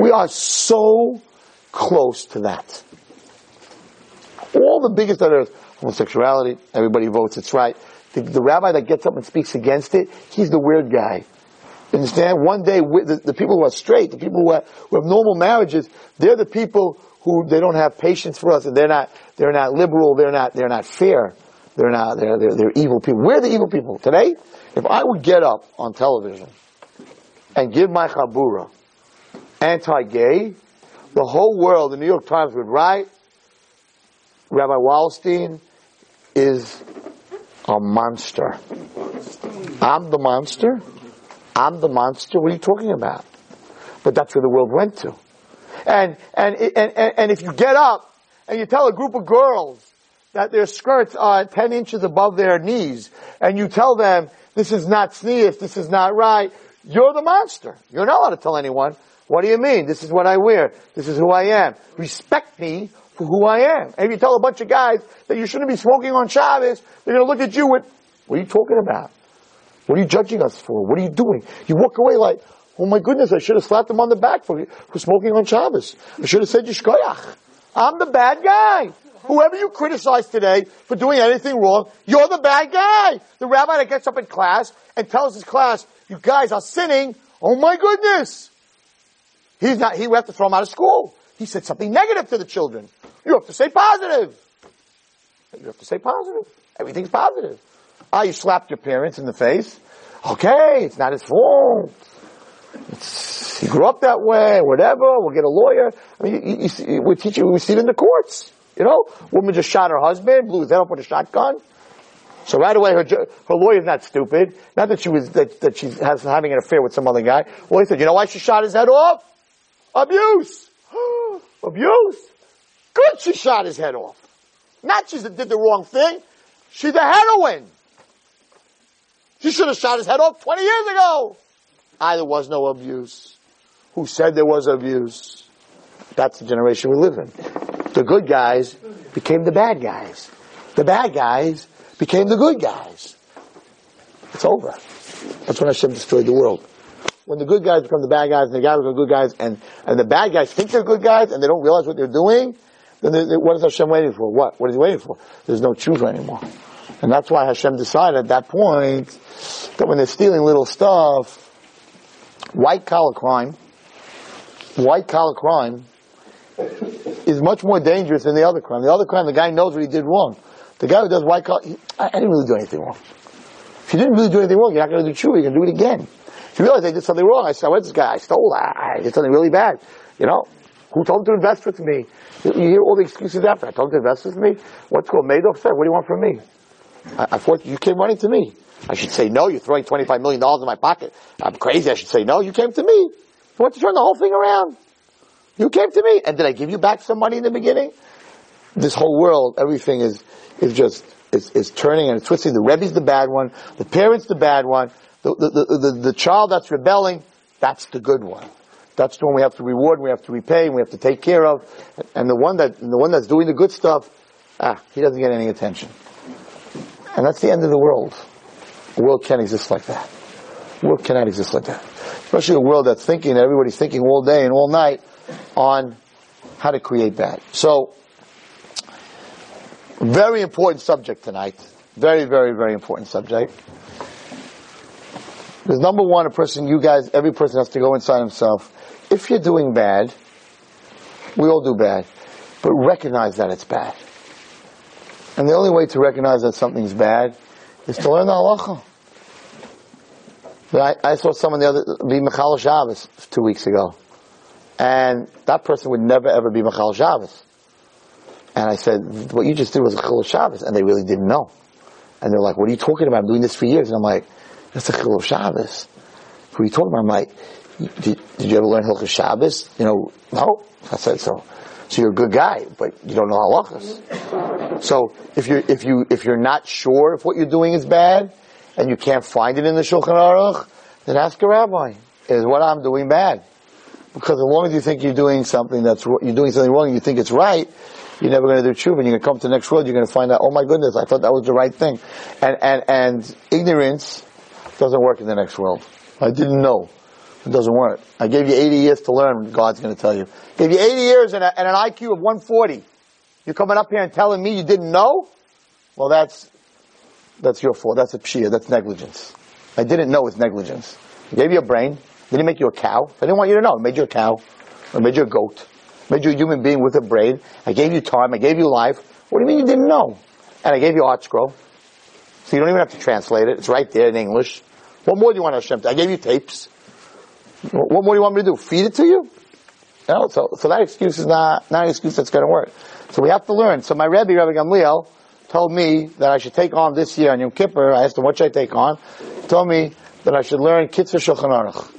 We are so close to that. All the biggest on earth, homosexuality, everybody votes it's right. The, the rabbi that gets up and speaks against it, he's the weird guy. Understand? One day, the, the, people who are straight, the people who, are, who have normal marriages, they're the people who they don't have patience for us, and they're not they're not liberal, they're not they're not fair, they're not they're they're, they're evil people. We're the evil people today. If I would get up on television and give my chabura anti-gay, the whole world, the New York Times would write, Rabbi Wallerstein is a monster. I'm the monster. I'm the monster. What are you talking about? But that's where the world went to. And, and, and, and if you get up and you tell a group of girls that their skirts are 10 inches above their knees, and you tell them, this is not tznius, this is not right, you're the monster. You're not allowed to tell anyone, what do you mean? This is what I wear. This is who I am. Respect me for who I am. And if you tell a bunch of guys that you shouldn't be smoking on Shabbos, they're going to look at you with, what are you talking about? What are you judging us for? What are you doing? You walk away like, oh my goodness, I should have slapped him on the back for, for smoking on Shabbos. I should have said Yishkoyach. I'm the bad guy. Whoever you criticize today for doing anything wrong, you're the bad guy. The rabbi that gets up in class and tells his class, you guys are sinning. Oh my goodness. He's not, he we have to throw him out of school. He said something negative to the children. You have to say positive. You have to say positive. Everything's positive. Ah, you slapped your parents in the face. Okay, it's not his fault. It's, he grew up that way, whatever. We'll get a lawyer. I mean, you, you see, we teach you, we see it in the courts. You know, woman just shot her husband, blew his head up with a shotgun. So right away, her her lawyer's not stupid. Not that she was that, that she's having an affair with some other guy. Well, he said, you know why she shot his head off? Abuse, abuse. Good, she shot his head off. Not she did the wrong thing. She's a heroine. He should have shot his head off 20 years ago. I, there was no abuse. Who said there was abuse? That's the generation we live in. The good guys became the bad guys. The bad guys became the good guys. It's over. That's when Hashem destroyed the world. When the good guys become the bad guys and the guys become the good guys and, and the bad guys think they're good guys and they don't realize what they're doing, then they, they, what is Hashem waiting for? What? What is he waiting for? There's no truth anymore. And that's why Hashem decided at that point that when they're stealing little stuff, white collar crime, white collar crime is much more dangerous than the other crime. The other crime, the guy knows what he did wrong. The guy who does white collar, I, I didn't really do anything wrong. If you didn't really do anything wrong, you're not going to do true. You're going to do it again. If you realize I did something wrong, I said, went this guy, I stole, I, I did something really bad. You know, who told him to invest with me? You, you hear all the excuses after. I told him to invest with me. What's called Madoff said, what do you want from me? I, I thought you came running to me. I should say no. You're throwing $25 million in my pocket. I'm crazy. I should say no. You came to me. You want to turn the whole thing around. You came to me. And did I give you back some money in the beginning? This whole world, everything is, is just, is, is turning and twisting. The Rebbe's the bad one. The parent's the bad one. The, the, the, the, the child that's rebelling, that's the good one. That's the one we have to reward, we have to repay, and we have to take care of. And the one that, the one that's doing the good stuff, ah, he doesn't get any attention. And that's the end of the world. The world can't exist like that. The world cannot exist like that. Especially a world that's thinking, everybody's thinking all day and all night on how to create that. So, very important subject tonight. Very, very, very important subject. Because number one, a person, you guys, every person has to go inside himself. If you're doing bad, we all do bad, but recognize that it's bad. And the only way to recognize that something's bad is to learn the halacha. I, I saw someone the other, be Michal Shabbos two weeks ago. And that person would never ever be Michal Shabbos. And I said, what you just did was a Chil Shabbos. And they really didn't know. And they're like, what are you talking about? I'm doing this for years. And I'm like, that's a Chil Shabbos. Who are you talking about? I'm like, did, did you ever learn Hilchos Shabbos? You know, no. I said so. So you're a good guy, but you don't know halachas. So if you're if you if you're not sure if what you're doing is bad, and you can't find it in the Shulchan Aruch, then ask a rabbi. Is what I'm doing bad? Because as long as you think you're doing something that's you're doing something wrong, and you think it's right, you're never going to do tshuva. And you're going to come to the next world, you're going to find out, oh my goodness, I thought that was the right thing. And and and ignorance doesn't work in the next world. I didn't know. It doesn't work. I gave you 80 years to learn, God's going to tell you. Gave you 80 years and, a, and an IQ of 140. You're coming up here and telling me you didn't know? Well, that's, that's your fault. That's a pshia. That's negligence. I didn't know it's negligence. I gave you a brain. Didn't make you a cow. I didn't want you to know. I made you a cow. I made you a goat. I made you a human being with a brain. I gave you time. I gave you life. What do you mean you didn't know? And I gave you ArtScroll. So you don't even have to translate it. It's right there in English. What more do you want Hashem to? I gave you tapes. What more do you want me to do? Feed it to you? No, so, so that excuse is not, not an excuse that's going to work. So we have to learn. So my Rebbe, Rebbe Gamliel, told me that I should take on this year on Yom Kippur. I asked him, what should I take on? He told me that I should learn Kitzur Shulchan Aruch.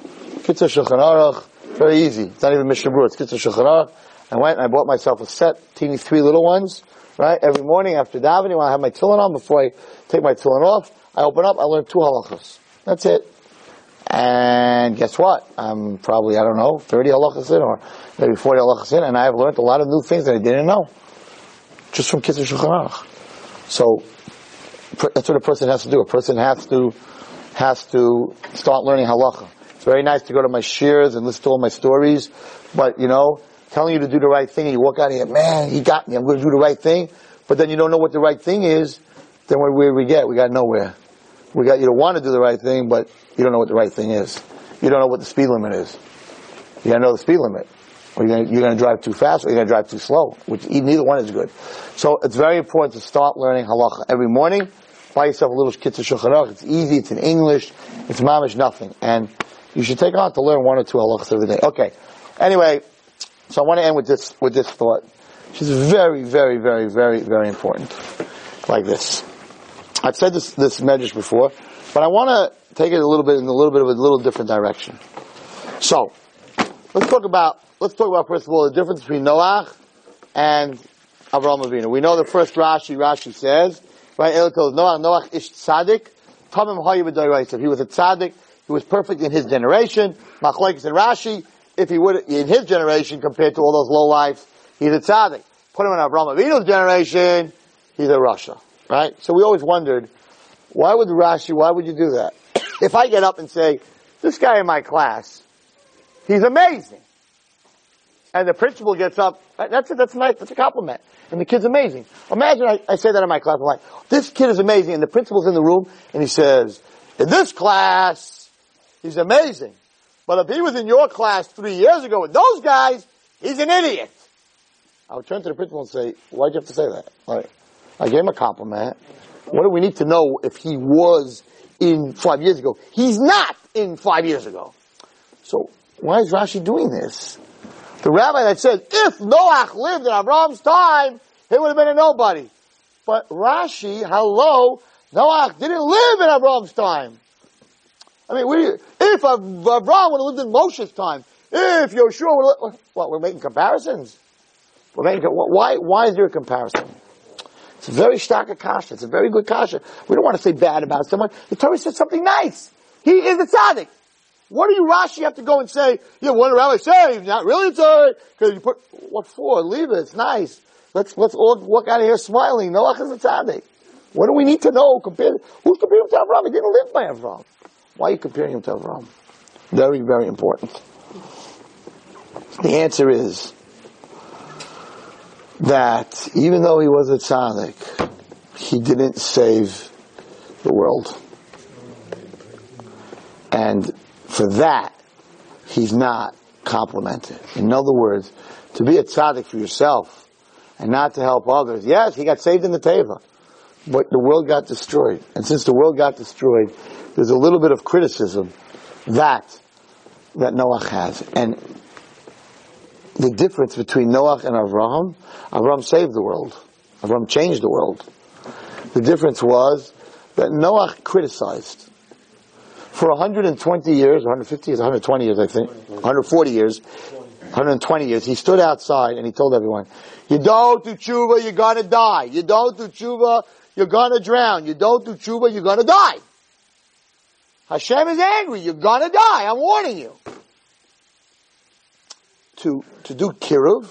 Kitzur Shulchan Aruch, very easy. It's not even Mishnah Berurah, it's Kitzur Shulchan Aruch. I went and I bought myself a set, teeny three little ones, right? Every morning after davening, when I have my tefillin on, before I take my tefillin off, I open up, I learn two halachas. That's it. And guess what? I'm probably, I don't know, 30 halachas in or maybe 40 halachas in, and I have learned a lot of new things that I didn't know. Just from Kitzur Shulchan Aruch. So, that's what a person has to do. A person has to, has to start learning halacha. It's very nice to go to my shiurs and listen to all my stories, but you know, telling you to do the right thing and you walk out here, man, he got me, I'm to do the right thing, but then you don't know what the right thing is, then where we get? We got nowhere. We got you to want to do the right thing, but you don't know what the right thing is. You don't know what the speed limit is. You gotta know the speed limit. Or you're gonna, you're gonna drive too fast or you're gonna drive too slow, which neither one is good. So it's very important to start learning halacha every morning. Buy yourself a little kitzur shulchan. It's easy, it's in English, it's mamish nothing. And you should take on to learn one or two halachas every day. Okay. Anyway, so I want to end with this, with this thought. Which is very, very, very, very, very important. Like this. I've said this, this measures before, but I want to take it a little bit in a little bit of a little different direction. So, let's talk about, let's talk about first of all the difference between Noach and Avraham Avinu. We know the first Rashi, Rashi says, right, El tells Noach, Noach ish tzaddik, He was a tzaddik, he was perfect in his generation, Machlekes and Rashi, if he would, in his generation compared to all those low lives, he's a tzaddik. Put him in Avraham Avinu's generation, he's a Rasha. Right? So we always wondered, why would Rashi, why would you do that? If I get up and say, this guy in my class, he's amazing. And the principal gets up, uh, that's a, that's nice, that's a compliment. And the kid's amazing. Imagine I, I say that in my class, I'm like, this kid is amazing, and the principal's in the room, and he says, in this class, he's amazing. But if he was in your class three years ago with those guys, he's an idiot. I would turn to the principal and say, why'd you have to say that? Like, I gave him a compliment. What do we need to know if he was in five years ago? He's not in five years ago. So why is Rashi doing this? The rabbi that said, if Noach lived in Avram's time, he would have been a nobody. But Rashi, hello, Noach didn't live in Avram's time. I mean, we, if Avram would have lived in Moshe's time, if Yoshua would have, what, we're making comparisons? We're making, why, why is there a comparison? It's a very stark kasha. It's a very good kasha. We don't want to say bad about someone. The Torah said something nice. He is a tzaddik. What do you Rashi have to go and say, yeah, what did Rabbi say? Not really tzaddik. Because you put, what for? Leave it. It's nice. Let's, let's all walk out of here smiling. Noach is a tzaddik. What do we need to know? Compare, who's comparing him to Avram? He didn't live by Avram. Why are you comparing him to Avram? Very, very important. The answer is that even though he was a tzaddik, he didn't save the world. And for that, he's not complimented. In other words, to be a tzaddik for yourself and not to help others. Yes, he got saved in the Teva, but the world got destroyed. And since the world got destroyed, there's a little bit of criticism that that Noach has. And the difference between Noach and Avraham, Avraham saved the world. Avraham changed the world. The difference was that Noach criticized. For 120 years, 150 years, 120 years, I think, 140 years, 120 years, he stood outside and he told everyone, you don't do tshuva, you're gonna die. You don't do tshuva, you're gonna drown. You don't do tshuva, you're gonna die. Hashem is angry, you're gonna die, I'm warning you. To, to do kiruv,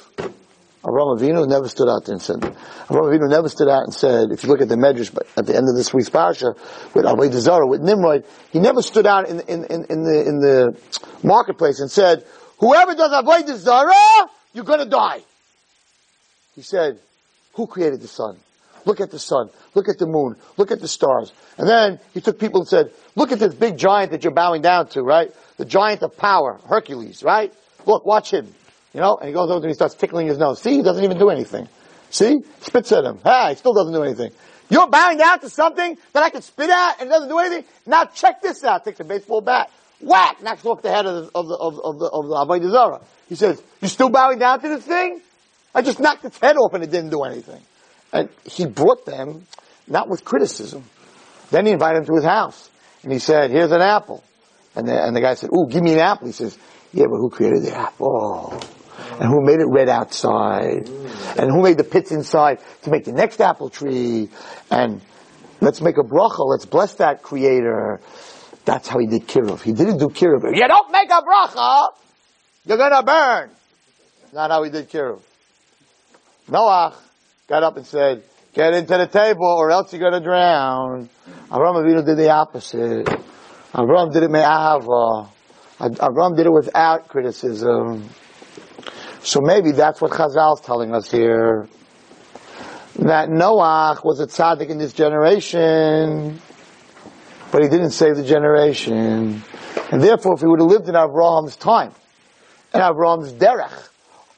Avraham Avinu never stood out and said, Avraham Avinu never stood out and said, if you look at the Medrash, at the end of this week's parsha, with Avodah Zarah, with Nimrod, he never stood out in, in, in, in, the, in the marketplace and said, whoever does Avodah Zarah, you're gonna die. He said, who created the sun? Look at the sun. Look at the moon. Look at the stars. And then he took people and said, look at this big giant that you're bowing down to, right? The giant of power, Hercules, right? Look, watch him. You know, and he goes over and he starts tickling his nose. See, he doesn't even do anything. See? Spits at him. Ah, he still doesn't do anything. You're bowing down to something that I can spit at and doesn't do anything? Now check this out. Takes a baseball bat. Whack! Knocks off the head of the, of the, of, of the, of the Avodah. He says, "You're still bowing down to this thing? I just knocked its head off and it didn't do anything. And he brought them, not with criticism. Then he invited them to his house. And he said, here's an apple. And the, and the guy said, ooh, give me an apple. He says, yeah, but who created the apple? And who made it red outside? And who made the pits inside to make the next apple tree? And let's make a bracha. Let's bless that creator. That's how he did kiruv. He didn't do kiruv. You don't make a bracha, you're gonna burn. Not how he did kiruv. Noach got up and said, get into the teva or else you're gonna drown. Avram Avinu did the opposite. Avram did it me'ava. Avram did it without criticism. So maybe that's what Chazal is telling us here. That Noach was a tzaddik in this generation, but he didn't save the generation. And therefore, if he would have lived in Avraham's time, and Avraham's derech,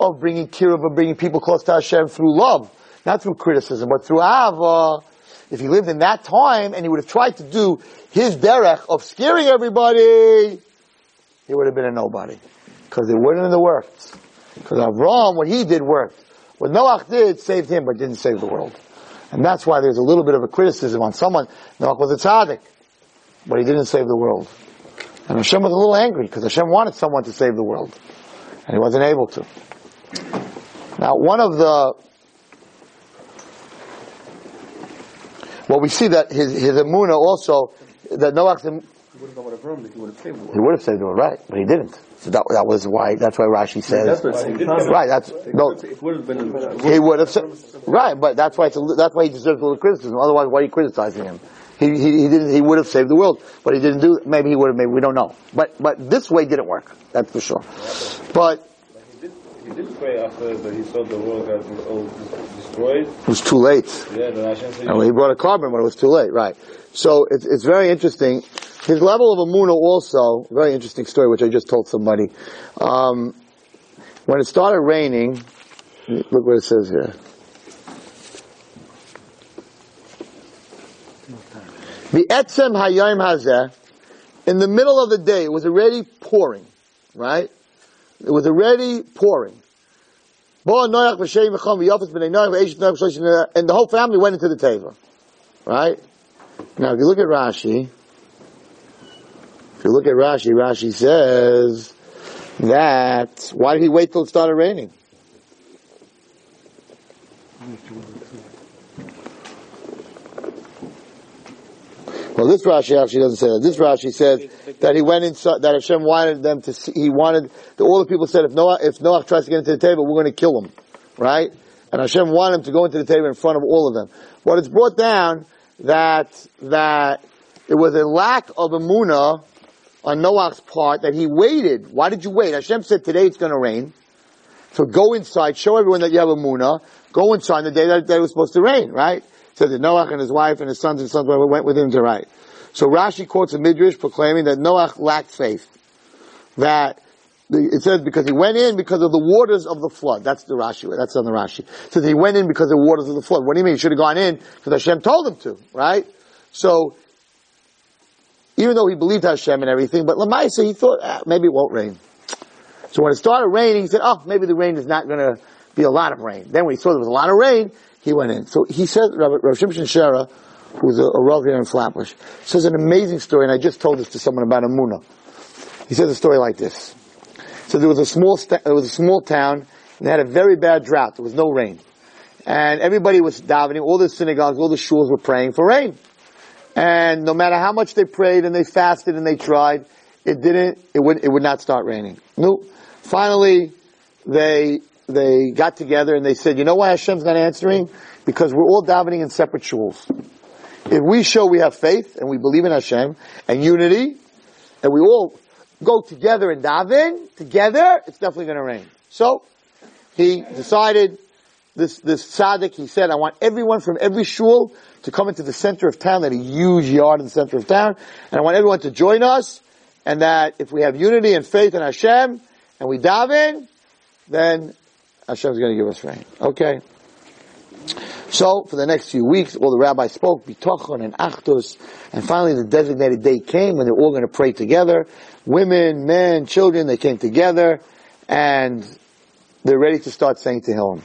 of bringing kiruv, of bringing people close to Hashem through love, not through criticism, but through ava. If he lived in that time and he would have tried to do his derech of scaring everybody, he would have been a nobody. Because it wouldn't have worked. Because Avram, what he did worked. What Noach did saved him, but didn't save the world. And that's why there's a little bit of a criticism on someone. Noach was a tzaddik, but he didn't save the world. And Hashem was a little angry because Hashem wanted someone to save the world. And he wasn't able to. Now, one of the well, we see that his his emuna also that Noach's he would have saved the world. He would have saved the world, right? But he didn't. So that that was why. That's why Rashi says. right. That's no. He would have said right, but that's why it's a, that's why he deserves a little criticism. Otherwise, why are you criticizing him? He, he, he didn't. He would have saved the world, but he didn't do. it. Maybe he would have. Maybe we don't know. But but this way didn't work. That's for sure. But
he did pray after that he saw the world got all destroyed.
It was too late.
Yeah, then Hashem said,
And he brought a korban, but it was too late, right. So it's, it's very interesting. His level of Amuna also, very interesting story, which I just told somebody. Um, when it started raining, Look what it says here. The etzem hayayim hazeh, in the middle of the day, it was already pouring, right? It was already pouring. And the whole family went into the teva. Right? Now, if you look at Rashi, if you look at Rashi, Rashi says that, why did he wait till it started raining? Well, this Rashi actually doesn't say that. This Rashi says that he went inside, that Hashem wanted them to see, he wanted, the, all the people said, if Noah, if Noah tries to get into the teva, we're going to kill him. Right? And Hashem wanted him to go into the teva in front of all of them. But it's brought down that, that it was a lack of emuna on Noah's part that he waited. Why did you wait? Hashem said today it's going to rain. So go inside, show everyone that you have emuna, go inside the day that, that it was supposed to rain, right? So that Noah and his wife and his sons and sons went with him to write. So Rashi quotes a midrash proclaiming that Noah lacked faith. That it says because he went in because of the waters of the flood. That's the Rashi. That's on the Rashi. So he went in because of the waters of the flood. What do you mean? He should have gone in because Hashem told him to, right? So even though he believed Hashem and everything, but Lamaisa he thought ah, maybe it won't rain. So when it started raining, he said, "Oh, maybe the rain is not going to be a lot of rain." Then when he saw there was a lot of rain, he went in. So he said, Rav Shimshon Sherer, who's a, a Rav here in Flatbush, says an amazing story, and I just told this to someone about Emuna. He says a story like this. So there was a small, st- there was a small town, and they had a very bad drought. There was no rain. And everybody was davening, all the synagogues, all the shuls were praying for rain. And no matter how much they prayed and they fasted and they tried, it didn't, it would, it would not start raining. No. Finally, they they got together and they said, you know why Hashem's not answering? Because we're all davening in separate shuls. If we show we have faith and we believe in Hashem and unity, and we all go together and daven together, it's definitely going to rain. So he decided this this tzaddik. He said, I want everyone from every shul to come into the center of town. That a huge yard in the center of town, and I want everyone to join us. And that if we have unity and faith in Hashem and we daven, then Hashem's going to give us rain. Okay. So, for the next few weeks, all the rabbis spoke, bitochon and achtos, and finally the designated day came when they're all going to pray together. Women, men, children, they came together, and they're ready to start saying Tehillim.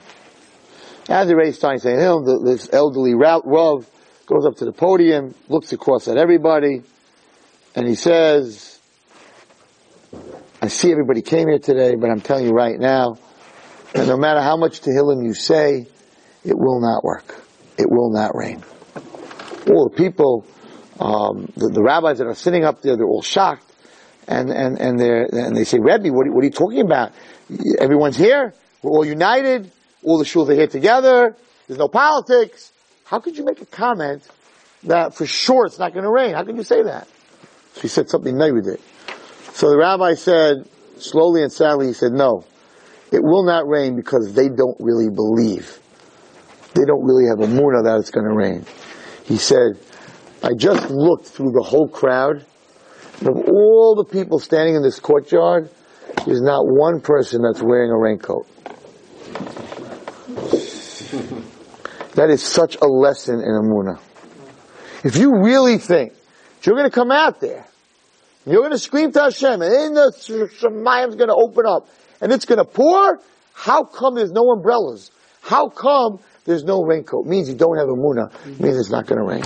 As they're ready to start saying Tehillim, this elderly Rav goes up to the podium, looks across at everybody, and he says, I see everybody came here today, but I'm telling you right now, no matter how much Tehillim you say, it will not work. It will not rain. All the people, um, the, the, rabbis that are sitting up there, they're all shocked, and and and they and they say, Rebbe, what, what are you talking about? Everyone's here. We're all united. All the shuls are here together. There's no politics. How could you make a comment that for sure it's not going to rain? How can you say that? So he said something negative. So the rabbi said, slowly and sadly, he said, no. It will not rain because they don't really believe. They don't really have emuna that it's going to rain. He said, I just looked through the whole crowd. And of all the people standing in this courtyard, there's not one person that's wearing a raincoat. that is such a lesson in Emuna. If you really think you're going to come out there, you're going to scream to Hashem, and then the Shemayim's going to open up, and it's going to pour, how come there's no umbrellas? How come there's no raincoat? It means you don't have emuna. It mm-hmm. means it's not going to rain.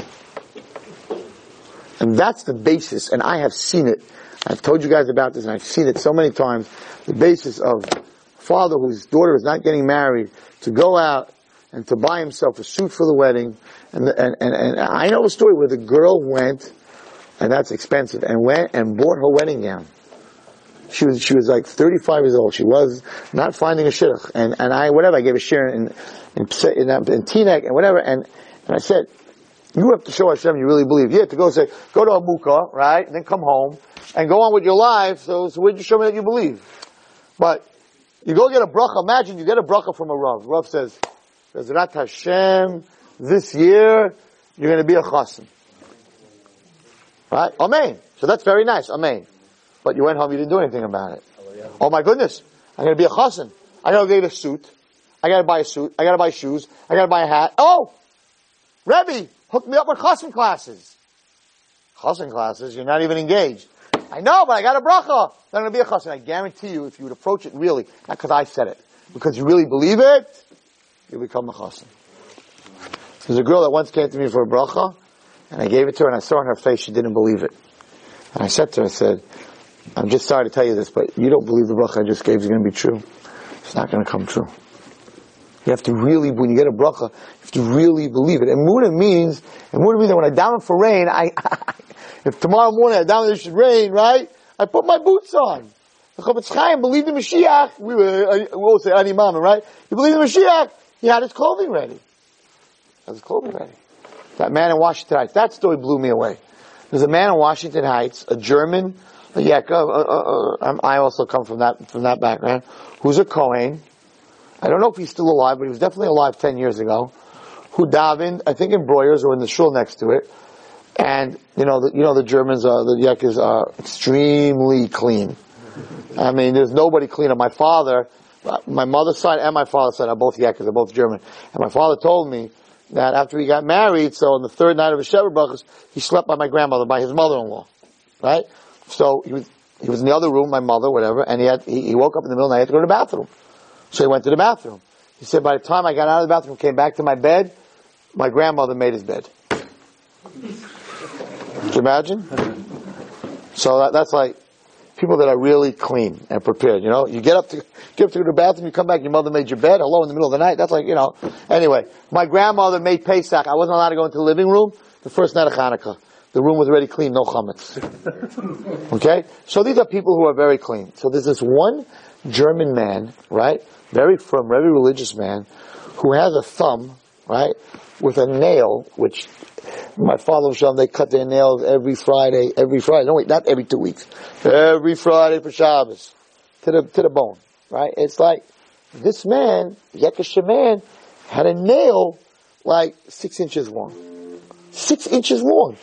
And that's the basis, and I have seen it. I've told you guys about this, and I've seen it so many times. The basis of father whose daughter is not getting married to go out and to buy himself a suit for the wedding. And, the, and, and, and I know a story where the girl went, and that's expensive, and went and bought her wedding gown. She was, she was like 35 years old. She was not finding a shidduch. And, and I, whatever, I gave a shiur in, in, in, in Teaneck and whatever. And, and I said, you have to show Hashem you really believe. You have to go say, go to a muka, right? And then come home and go on with your life. So, so where'd you show me that you believe? But you go get a bracha. Imagine you get a bracha from a Rav. Rav says, Bezrat Hashem, this year, you're going to be a chassan. Right? Amen. So that's very nice. Amen. But you went home, you didn't do anything about it. Oh, oh my goodness, I'm going to be a chassan. I got to get a suit. I gotta buy a suit. I gotta buy shoes. I gotta buy a hat. Oh! Rebbe, hook me up with chassan classes. Chassan classes, you're not even engaged. I know, but I got a bracha. I'm gonna be a chassan. I guarantee you, if you would approach it really, not because I said it, because you really believe it, you'll become a chassan. There's a girl that once came to me for a bracha, and I gave it to her, and I saw in her face she didn't believe it. And I said to her, I said, I'm just sorry to tell you this, but you don't believe the bracha I just gave is going to be true. It's not going to come true. You have to really, when you get a bracha, you have to really believe it. Emuna means, emuna means that when I daven for rain, I, if tomorrow morning I daven it should rain, right? I put my boots on. The Chofetz Chaim believed in Mashiach. We were, uh, we all say Ani Maamin, right? He believed in Mashiach. He had his clothing ready. Had his clothing ready. That man in Washington Heights, that story blew me away. There's a man in Washington Heights, a German, Yeka, uh, uh, uh, I also come from that, from that background, who's a Kohen. I don't know if he's still alive, but he was definitely alive 10 years ago, who davened, I think in Breuer's or in the shul next to it. And, you know, the, you know, the Germans are, the Yekas are extremely clean. I mean, there's nobody cleaner. My father, my mother's side and my father's side are both Yekas, they're both German. And my father told me that after he got married, so on the third night of his Shever he slept by my grandmother, by his mother-in-law. Right? So he was, he was in the other room, my mother, whatever, and he had, he, he woke up in the middle of the night, to go to the bathroom. So he went to the bathroom. He said, by the time I got out of the bathroom, came back to my bed, my grandmother made his bed. Can you imagine? So that, that's like people that are really clean and prepared. You know, you get up to get up to the bathroom, you come back, your mother made your bed. Hello, in the middle of the night. That's like you know. Anyway, my grandmother made Pesach. I wasn't allowed to go into the living room the first night of Hanukkah. The room was already clean, no chametz. Okay, so these are people who are very clean. So there's this one German man, right, very firm, very religious man, who has a thumb, right, with a nail, which my father was they cut their nails every Friday, every Friday. No, wait, not every two weeks. Every Friday for Shabbos. To the, to the bone. Right? It's like, this man, Yekasha man, had a nail like six inches long. Six inches long.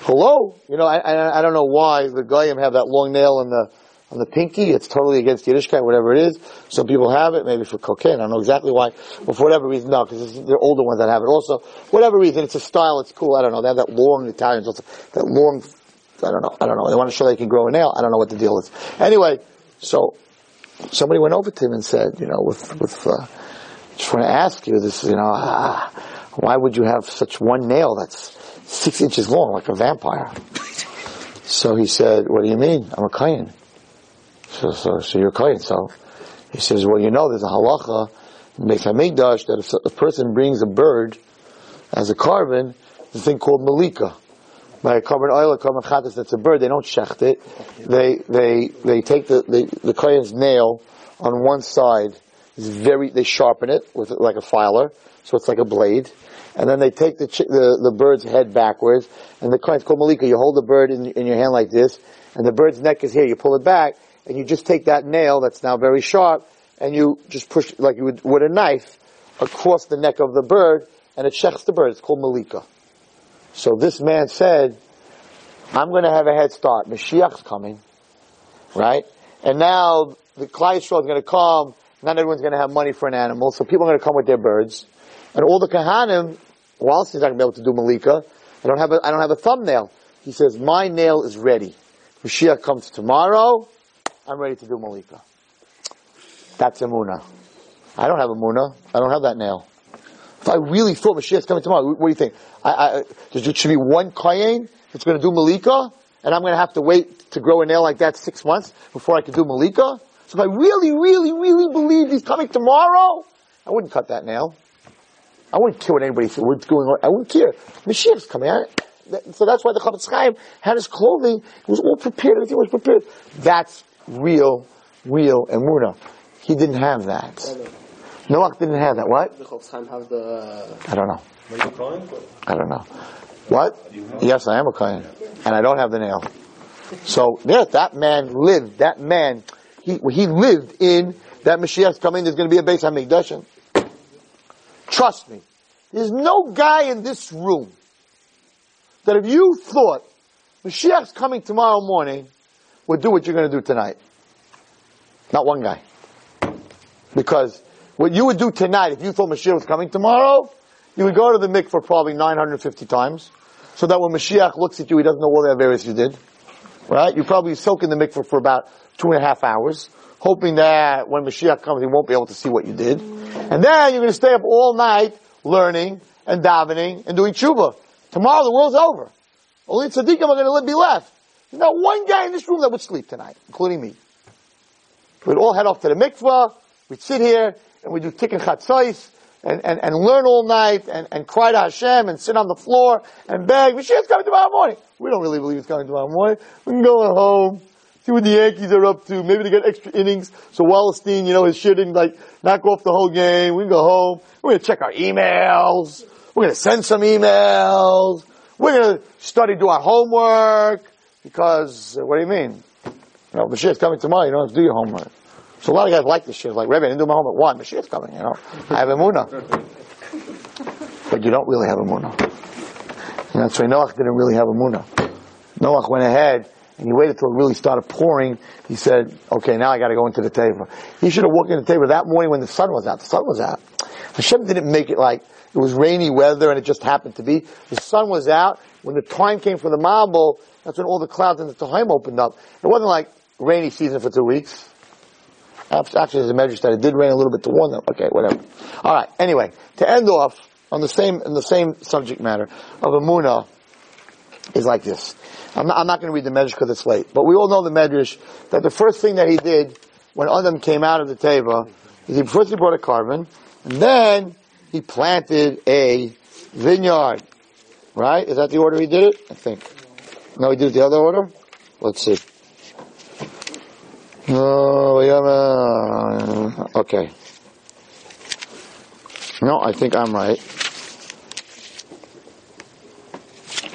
Hello? You know, I, I, I don't know why the Goyim have that long nail on the, on the pinky. It's totally against Yiddishkeit, whatever it is. Some people have it, maybe for cocaine. I don't know exactly why. But for whatever reason, no, because they're older ones that have it. Also, whatever reason, it's a style, it's cool. I don't know. They have that long Italians also, that long, I don't know. I don't know. They want to show they can grow a nail. I don't know what the deal is. Anyway, so, somebody went over to him and said, you know, with, with, uh, just want to ask you this, you know, ah, why would you have such one nail that's six inches long, like a vampire? So he said, what do you mean? I'm a Kohen. So, so, so you're a Kohen. So he says, well, you know, there's a halacha in Beit HaMikdash that if a person brings a bird as a korban, a thing called malika. By a korban oil, a korban chatas, that's a bird, they don't shecht it. They, they, they take the, the, the Kohen's nail on one side, is very, they sharpen it with like a filer, so it's like a blade. And then they take the, the, the bird's head backwards, and the Kohen's called malika. You hold the bird in, in your hand like this, and the bird's neck is here. You pull it back, and you just take that nail that's now very sharp, and you just push like you would with a knife across the neck of the bird, and it shechs the bird. It's called malika. So this man said, "I'm going to have a head start. Mashiach's coming, right? And now the Klai is going to come. Not everyone's going to have money for an animal, so people are going to come with their birds, and all the kahanim, whilst he's not going to be able to do malika, I don't have a, I don't have a thumbnail. He says, my nail is ready. Mashiach comes tomorrow. I'm ready to do Malika. That's Emuna. I don't have Emuna. I don't have that nail. If I really thought Mashiach's coming tomorrow, what do you think? I, I, there should be one Kohen that's going to do Malika, and I'm going to have to wait to grow a nail like that six months before I can do Malika? So if I really, really, really believe he's coming tomorrow, I wouldn't cut that nail. I wouldn't care what anybody said. What's going on? I wouldn't care. Mashiach's coming. I, that- so that's why the Chofetz Chaim had his clothing. It was all prepared. Everything was prepared. That's real, real emuna. He didn't have that. Noach didn't have that. What?
The Chofetz Chaim have the.
I don't know.
Are you calling?
I don't know. What? Yes, I am a Kohen. And I don't have the nail. So, there, that man lived, that man, he, he lived in that Mashiach's coming, there's going to be a base on HaMikdash. Trust me. There's no guy in this room that if you thought Mashiach's coming tomorrow morning would do what you're going to do tonight. Not one guy. Because What you would do tonight, if you thought Mashiach was coming tomorrow, you would go to the mikveh probably 950 times, so that when Mashiach looks at you, he doesn't know all the Averis you did. Right? You probably soak in the mikveh for about two and a half hours, hoping that when Mashiach comes, he won't be able to see what you did. And then you're going to stay up all night learning and davening and doing tshuva. Tomorrow the world's over. Only tzaddikim are going to be left. There's not one guy in this room that would sleep tonight, including me. We'd all head off to the mikvah. we'd sit here, and we'd do tikkun chatzais, and, and, and learn all night, and, and cry to Hashem, and sit on the floor, and beg, Mashiach's coming tomorrow morning. We don't really believe he's coming tomorrow morning. We can go home, see what the Yankees are up to, maybe they get extra innings, so Wallerstein, you know, is shooting, like, knock off the whole game, we can go home, we're gonna check our emails, we're gonna send some emails, we're gonna study, do our homework, because, uh, what do you mean? You know, Mashiach's coming tomorrow, you don't have to do your homework. So a lot of guys like this shit. Like, Rebbe, I didn't do my homework. One, Mashiach's coming, you know. I have Emunah. But you don't really have Emunah. And that's why Noach didn't really have Emunah. Noach went ahead and he waited till it really started pouring. He said, okay, now I gotta go into the teva. He should have walked into the teva that morning when the sun was out. The sun was out. Hashem didn't make it like it was rainy weather and it just happened to be. The sun was out. When the time came for the Mabul, that's when all the clouds in the Tehom opened up. It wasn't like rainy season for two weeks. Actually, there's a measure that it did rain a little bit to warn them. Okay, whatever. All right. Anyway, to end off on the same in the same subject matter of Emuna is like this. I'm not, not going to read the medrash because it's late, but we all know the medrash that the first thing that he did when Adam came out of the teva is he first he brought a korban, and then he planted a vineyard. Right? Is that the order he did it? I think. No, he did the other order. Let's see. Yeah, okay. No, I think I'm right.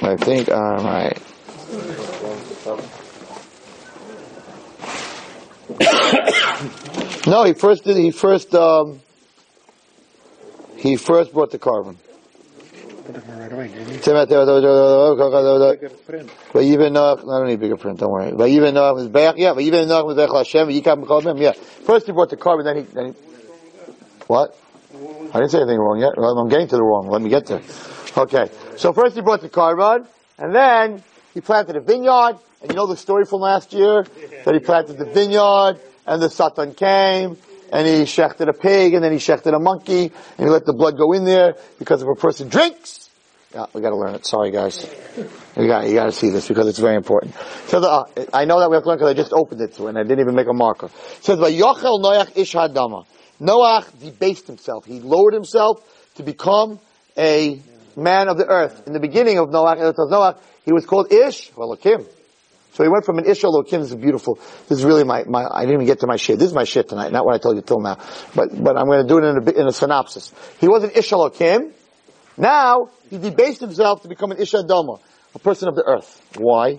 I think I'm right. no, he first did. He first. Um, he first brought the korban. Vayiven Noach, I don't need bigger print, don't worry. Vayiven Noach was back, yeah, Vayiven Noach was back Hashem, Yikam Mechalmim, yeah. First he brought the korban, then he, then he, what? I didn't say anything wrong yet. Well, I'm getting to the wrong. Let me get there. Okay. So first he brought the korban, and then he planted a vineyard, and you know the story from last year? That he planted the vineyard, and the Satan came, and he shechted a pig, and then he shechted a monkey, and he let the blood go in there, because if a person drinks, yeah, we gotta learn it. Sorry guys. You got, you gotta see this, because it's very important. So the, uh, I know that we have to learn because I just opened it to and I didn't even make a marker. It says, Yochel Noach ish hadama. Noach debased himself. He lowered himself to become a man of the earth. In the beginning of Noach, he was called Ish, well, Kim. So he went from an Ish Elokim. This is beautiful. This is really my, my, I didn't even get to my shiur. This is my shiur tonight, not what I told you till now. But, but I'm going to do it in a, in a synopsis. He was an Ish Elokim. Now, he debased himself to become an Ish Adama, a person of the earth. Why?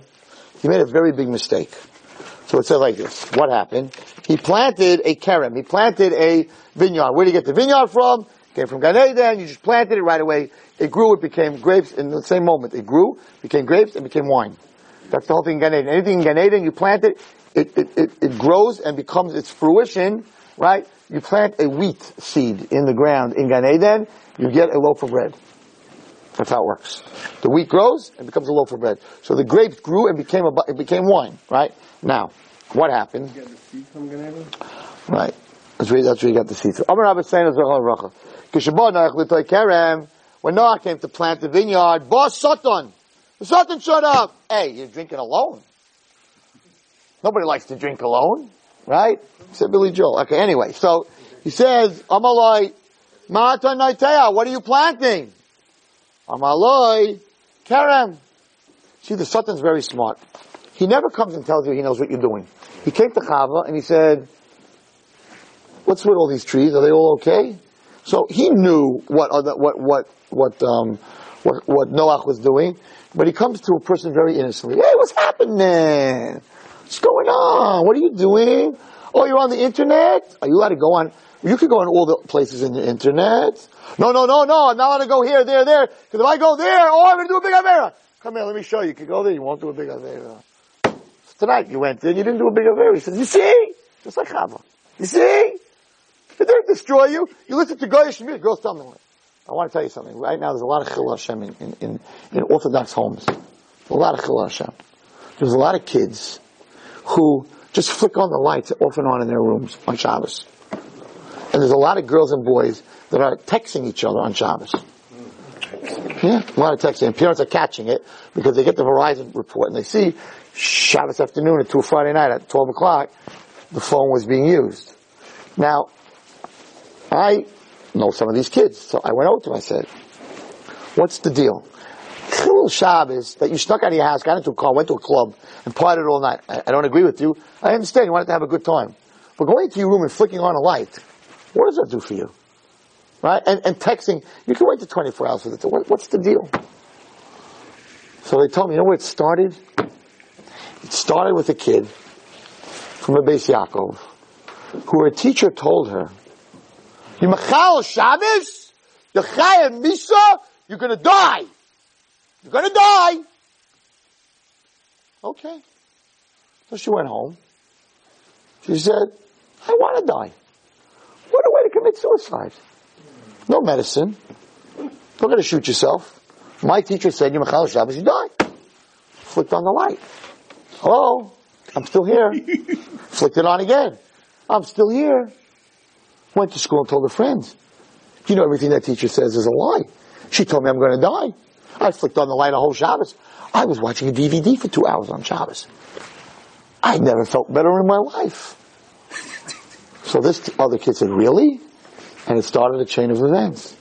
He made a very big mistake. So it says like this. What happened? He planted a kerem. He planted a vineyard. Where did he get the vineyard from? Came from Gan Eden. You just planted it right away. It grew. It became grapes in the same moment. It grew, became grapes, and became wine. That's the whole thing in Gan Eden. Anything in Gan Eden, you plant it, it, it, it, it grows and becomes its fruition, right? You plant a wheat seed in the ground in Gan Eden, you get a loaf of bread. That's how it works. The wheat grows and becomes a loaf of bread. So the grapes grew and became a, it became wine, right? Now, what happened? Right. That's where, that's where you got the seed from. Amar Rabbi saying when Noah came to plant the vineyard, boss Satan, the Satan shut up. Hey, you're drinking alone. Nobody likes to drink alone, right? Said Billy Joel. Okay, anyway, so he says, Amalai, Ma'ata Naitea, what are you planting? Amalai, Kerem. See, the Satan's very smart. He never comes and tells you he knows what you're doing. He came to Chava and he said, what's with all these trees? Are they all okay? So he knew what other, what, what, what, um, what, what Noach was doing, but he comes to a person very innocently. Hey, what's happening? What's going on? What are you doing? Oh, you're on the internet? Are you allowed to go on? You could go on all the places in the internet. No, no, no, no, I'm not allowed to go here, there, there, because if I go there, oh, I'm going to do a big Avera. Come here, let me show you. You can go there, you won't do a big Avera. Tonight you went there, you didn't do a big Avera. He says, you see? Just like Chava. You see? It didn't destroy you. You listen to Goyish music, tell me. I want to tell you something. Right now, there's a lot of Chil Hashem in, in, in, in Orthodox homes. A lot of Chil Hashem. There's a lot of kids who just flick on the lights off and on in their rooms on Shabbos. And there's a lot of girls and boys that are texting each other on Shabbos. Yeah, a lot of texting. And parents are catching it because they get the Verizon report and they see Shabbos afternoon at 2 Friday night at 12 o'clock, the phone was being used. Now, I know some of these kids, so I went over to them. I said, what's the deal? Chilul Shabbos that you snuck out of your house, got into a car, went to a club, and partied all night. I, I don't agree with you. I understand you wanted to have a good time. But going into your room and flicking on a light, what does that do for you? Right? And, and texting, you can wait to 24 hours for it. What, what's the deal? So they told me, you know where it started? It started with a kid from a Bais Yaakov, who her teacher told her, you machal Shabbos, you chayim misa, you're gonna die. You're gonna die. Okay. So she went home. She said, I want to die. What a way to commit suicide. No medicine. Don't going to shoot yourself. My teacher said, you machal Shabbos, you die. Flicked on the light. Hello? I'm still here. Flicked it on again. I'm still here. Went to school and told her friends. You know everything that teacher says is a lie. She told me I'm going to die. I flicked on the light a whole Shabbos. I was watching a DVD for two hours on Shabbos. I never felt better in my life. So this other kid said, really? And it started a chain of events.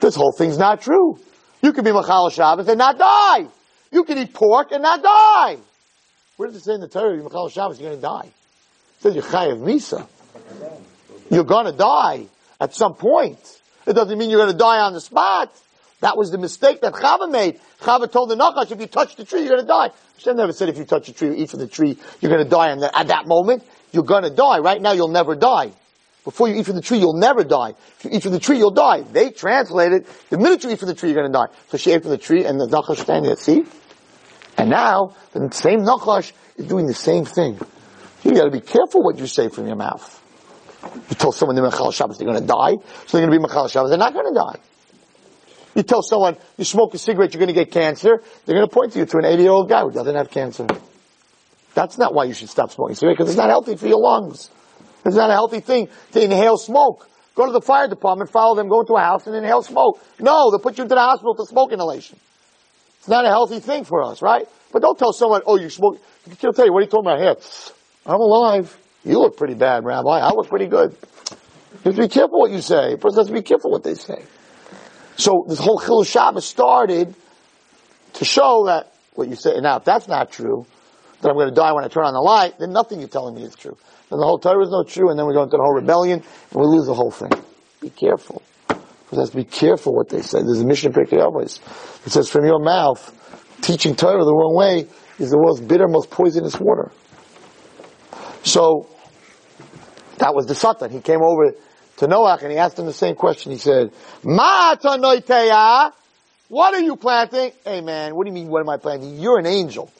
This whole thing's not true. You can be Machal Shabbos and not die. You can eat pork and not die. Where does it say in the Torah, Machal Shabbos, you're going to die? It says you're Chayav Misa. You're to die at some point. It doesn't mean you're to die on the spot. That was the mistake that Chava made. Chava told the Nachash, if you touch the tree, you're going to die. Hashem never said if you touch the tree, eat from the tree, you're going to die. And at that moment, you're going to die. Right now, you'll never die. Before you eat from the tree, you'll never die. If you eat from the tree, you'll die. They translated, the minute you eat from the tree, you're going to die. So she ate from the tree, and the Nachash standing there, see? And now, the same Nachash is doing the same thing. You gotta be careful what you say from your mouth. You tell someone they're Machal Shabbos, they're gonna die, so they're gonna be Machal Shabbos, they're not gonna die. You tell someone, you smoke a cigarette, you're gonna get cancer, they're gonna point to you to an 80 year old guy who doesn't have cancer. That's not why you should stop smoking because it's not healthy for your lungs. It's not a healthy thing to inhale smoke. Go to the fire department, follow them, go into a house and inhale smoke. No, they'll put you into the hospital for smoke inhalation. It's not a healthy thing for us, right? But don't tell someone, oh, you smoke. He'll tell you, what are you talking about here? I'm alive. You look pretty bad, Rabbi. I look pretty good. You have to be careful what you say. A person has to be careful what they say. So this whole Chilul Shabbos started to show that what you say. Now, if that's not true, that I'm going to die when I turn on the light, then nothing you're telling me is true. Then the whole Torah is not true, and then we go into the whole rebellion, and we lose the whole thing. Be careful. Because has to be careful what they say. There's a Mishnah Pirkei Avos. It says, from your mouth, teaching Torah the wrong way is the world's bitter, most poisonous water. So, that was the Satan. He came over to Noach and he asked him the same question. He said, Ma tanoiteya? What are you planting? Hey man, what do you mean, what am I planting? You're an angel.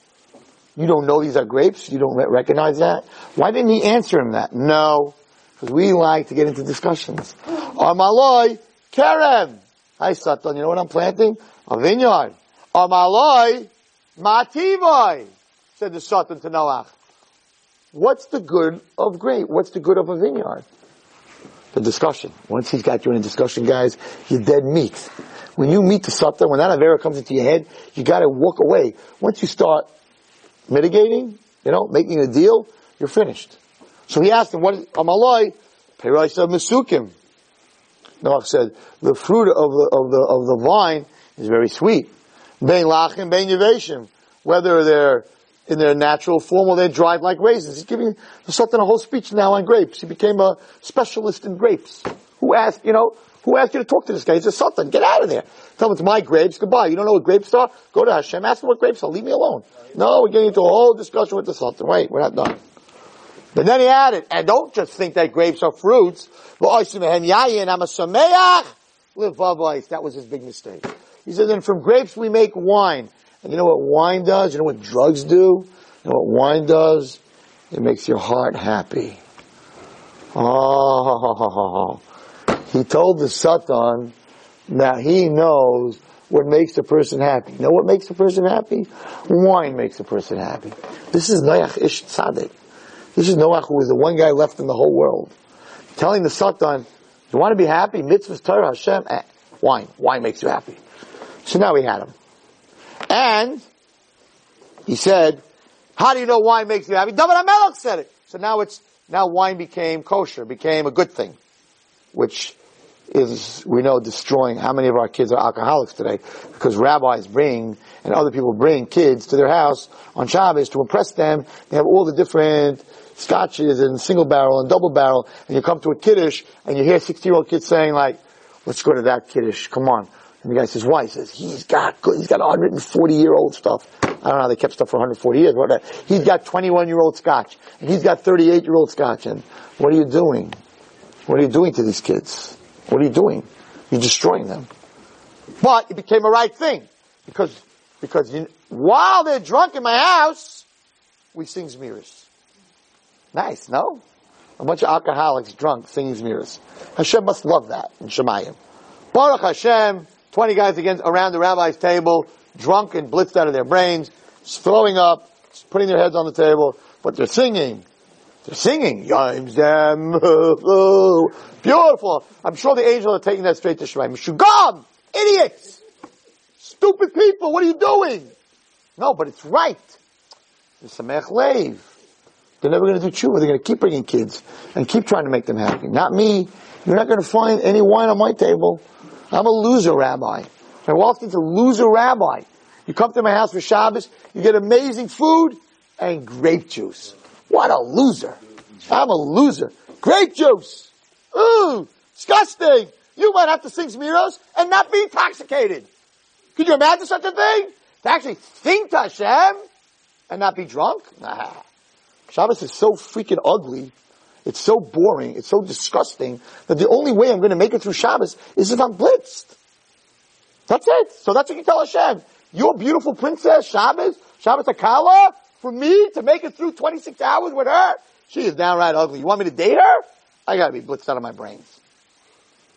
You don't know these are grapes? You don't recognize that? Why didn't he answer him that? No. Because we like to get into discussions. Amaloi, Kerem. Hi Satan, you know what I'm planting? A vineyard. Amaloi, Mativoi, said the Satan to Noach. What's the good of grape? What's the good of a vineyard? The discussion. Once he's got you in a discussion, guys, you're dead meat. When you meet the Satan, when that Avera comes into your head, you gotta walk away. Once you start mitigating, you know, making a deal, you're finished. So he asked him, what is Amaloi? Peraisa Mesukim. Noach said, the fruit of the, of the, of the vine is very sweet. Bein lachim, bein yaveshim. Whether they're in their natural form or they're dried like raisins. He's giving the Satan a whole speech now on grapes. He became a specialist in grapes. Who asked, you know, who asked you to talk to this guy? He's a Satan. Get out of there. Tell him it's my grapes. Goodbye. You don't know what grapes are? Go to Hashem. Ask him what grapes are. Leave me alone. No, we're getting into a whole discussion with the Satan. Wait, we're not done. But then he added, and don't just think that grapes are fruits. That was his big mistake. He said, then from grapes we make wine. And you know what wine does? You know what drugs do? You know what wine does? It makes your heart happy. Oh, he told the Satan that he knows what makes a person happy. You know what makes a person happy? Wine makes a person happy. This is Noach Ish Tzaddik. This is Noach who is the one guy left in the whole world. Telling the Satan, you want to be happy? Mitzvahs, Torah, Hashem, eh, wine. Wine makes you happy. So now we had him. And he said, how do you know wine makes you happy? David HaMelech said it. So now it's, now wine became kosher, became a good thing. Which is, we know, destroying how many of our kids are alcoholics today because rabbis bring and other people bring kids to their house on Shabbos to impress them. They have all the different scotches and single barrel and double barrel and you come to a kiddush and you hear 60 year old kids saying like, let's go to that kiddush, come on. And the guy says, why? He says, he's got good, he's got 140 year old stuff. I don't know how they kept stuff for 140 years. What, he's got 21 year old scotch and he's got 38 year old scotch and what are you doing? What are you doing to these kids? What are you doing? You're destroying them. But it became a right thing because because you, while they're drunk in my house, we sing Zmiris. Nice, no? A bunch of alcoholics drunk singing Zmiris. Hashem must love that in Shemayim. Baruch Hashem, 20 guys against, around the rabbi's table, drunk and blitzed out of their brains, throwing up, putting their heads on the table, but they're singing. They're singing. Beautiful. I'm sure the angels are taking that straight to Shemayim. Shugam! Idiots! Stupid people, what are you doing? No, but it's right. The Samech Lev. They're never going to do tshuva. They're going to keep bringing kids and keep trying to make them happy. Not me. You're not going to find any wine on my table. I'm a loser rabbi. And Walton's a loser rabbi. You come to my house for Shabbos, you get amazing food and grape juice. What a loser. I'm a loser. Grape juice. Ooh, disgusting. You might have to sing Zmiros and not be intoxicated. Could you imagine such a thing? To actually think to Hashem and not be drunk? Nah. Shabbos is so freaking ugly. It's so boring. It's so disgusting that the only way I'm going to make it through Shabbos is if I'm blitzed. That's it. So that's what you tell Hashem. Your beautiful princess, Shabbos, Shabbos Akala, for me to make it through 26 hours with her, she is downright ugly. You want me to date her? I gotta be blitzed out of my brains.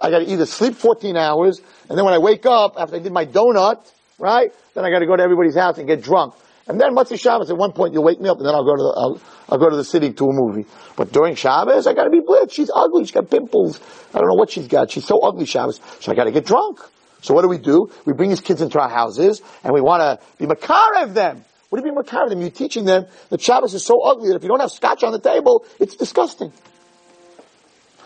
I gotta either sleep 14 hours, and then when I wake up, after I did my donut, right, then I gotta go to everybody's house and get drunk. And then Motzei Shabbos, at one point you'll wake me up and then I'll go to the, I'll, I'll go to the city to a movie. But during Shabbos, I gotta be blitzed. She's ugly. She's got pimples. I don't know what she's got. She's so ugly Shabbos. So I gotta get drunk. So what do we do? We bring these kids into our houses and we wanna be mekarev them. What do you mean mekarev them? You're teaching them that Shabbos is so ugly that if you don't have scotch on the table, it's disgusting.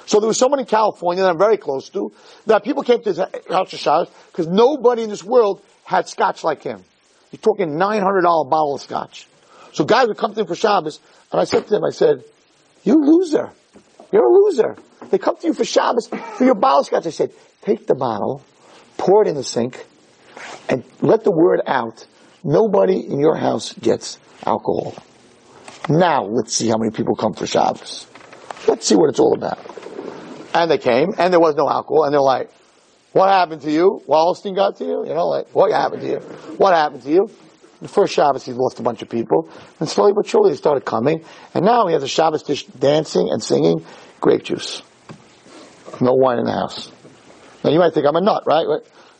So there was someone in California that I'm very close to, that people came to his house Shabbos because nobody in this world had scotch like him. You're talking $900 bottle of scotch. So guys would come to him for Shabbos, and I said to him, I said, you loser. You're a loser. They come to you for Shabbos for your bottle of scotch. I said, take the bottle, pour it in the sink, and let the word out. Nobody in your house gets alcohol. Now let's see how many people come for Shabbos. Let's see what it's all about. And they came, and there was no alcohol, and they're like, what happened to you? Wallerstein got to you? You know, like, what happened to you? What happened to you? The first Shabbos he lost a bunch of people, and slowly but surely they started coming, and now he has a Shabbos dish dancing and singing grape juice. No wine in the house. Now you might think I'm a nut, right?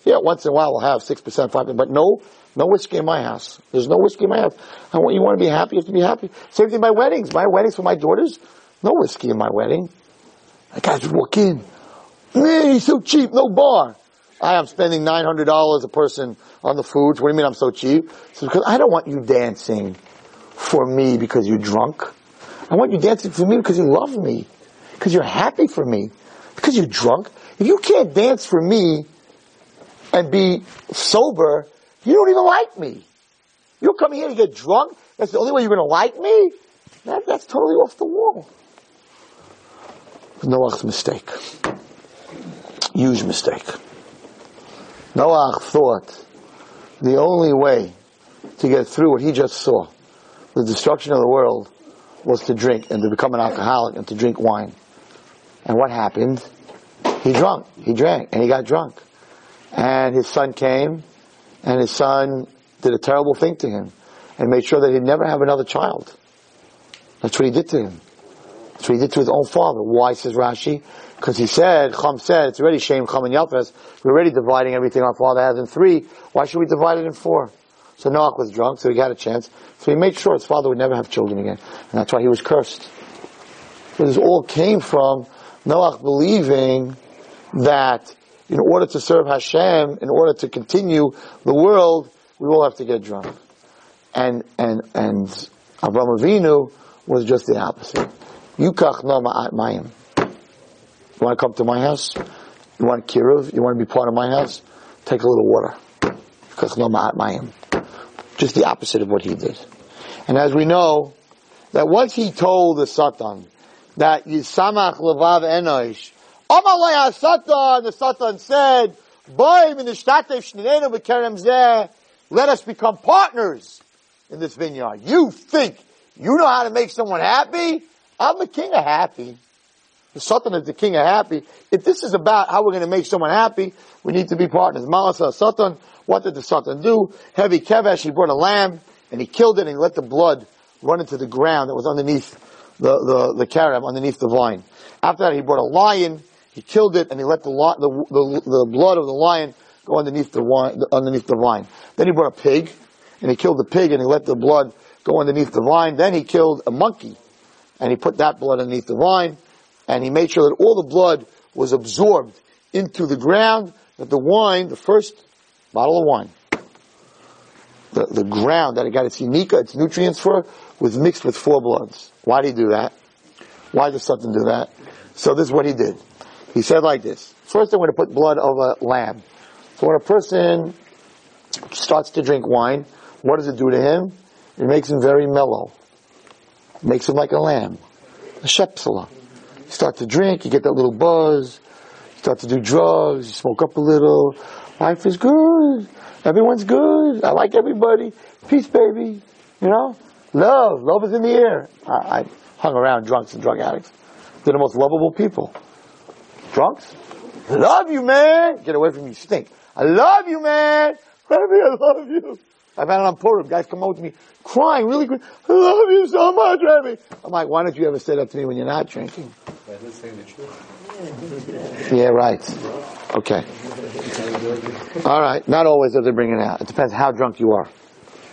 Yeah, once in a while we'll have 6%, 5%, but no, no whiskey in my house. There's no whiskey in my house. I want, you want to be happy, you have to be happy. Same thing my weddings. My weddings for my daughters, no whiskey in my wedding. The guys walk in. Man, he's so cheap, no bar. I am spending $900 a person on the food. What do you mean I'm so cheap? So because I don't want you dancing for me because you're drunk. I want you dancing for me because you love me. Because you're happy for me. Because you're drunk. If you can't dance for me and be sober, you don't even like me. You'll come here to get drunk. That's the only way you're going to like me. That, that's totally off the wall. Noach's mistake. Huge mistake. Noach thought the only way to get through what he just saw, the destruction of the world, was to drink and to become an alcoholic and to drink wine. And what happened? He drunk. He drank and he got drunk. And his son came and his son did a terrible thing to him and made sure that he'd never have another child. That's what he did to him. What he did to his own father. Why, says Rashi? Because he said, Chum said, it's already Shem, Chum, and Yafes. We're already dividing everything our father has in three. Why should we divide it in four? So Noach was drunk, so he got a chance. So he made sure his father would never have children again. And that's why he was cursed. So this all came from Noach believing that in order to serve Hashem, in order to continue the world, we all have to get drunk. And, and, and Avraham Avinu was just the opposite. Mayim. You want to come to my house? You want kiruv? You want to be part of my house? Take a little water. Yukach no ma'at mayim. Just the opposite of what he did. And as we know, that once he told the Satan that Yisamach Levav Enosh, Amalei HaSatan, the Satan said, Boy, in the state of Shenenebekarem's there, let us become partners in this vineyard. You think you know how to make someone happy? I'm the king of happy. The Satan is the king of happy. If this is about how we're going to make someone happy, we need to be partners. Malasa Satan, what did the Satan do? Heavy Kevesh, he brought a lamb and he killed it and he let the blood run into the ground that was underneath the, the, the underneath the vine. After that, he brought a lion, he killed it and he let the, the, the, the blood of the lion go underneath the wine, underneath the vine. Then he brought a pig and he killed the pig and he let the blood go underneath the vine. Then he killed a monkey and he put that blood underneath the vine and he made sure that all the blood was absorbed into the ground, that the wine, the first bottle of wine, the, the ground that it got its unica, uh, its nutrients for, was mixed with four bloods. Why did he do that? Why did something do that? So this is what he did. He said like this. First I'm going to put blood of a lamb. So when a person starts to drink wine, what does it do to him? It makes him very mellow. Makes him like a lamb. A shepsala. You start to drink, you get that little buzz, you start to do drugs, you smoke up a little. Life is good. Everyone's good. I like everybody. Peace, baby. You know? Love. Love is in the air. I, I hung around drunks and drug addicts. They're the most lovable people. Drunks? Love you, man. Get away from me. Stink. I love you, man. Baby, I love you. I've had it on Purim. Guys come over to me crying, really good. I love you so much, Rabbi. I'm like, why don't you ever say that to me when you're not drinking? yeah, right. Okay. All right. Not always does it bring it out. It depends how drunk you are.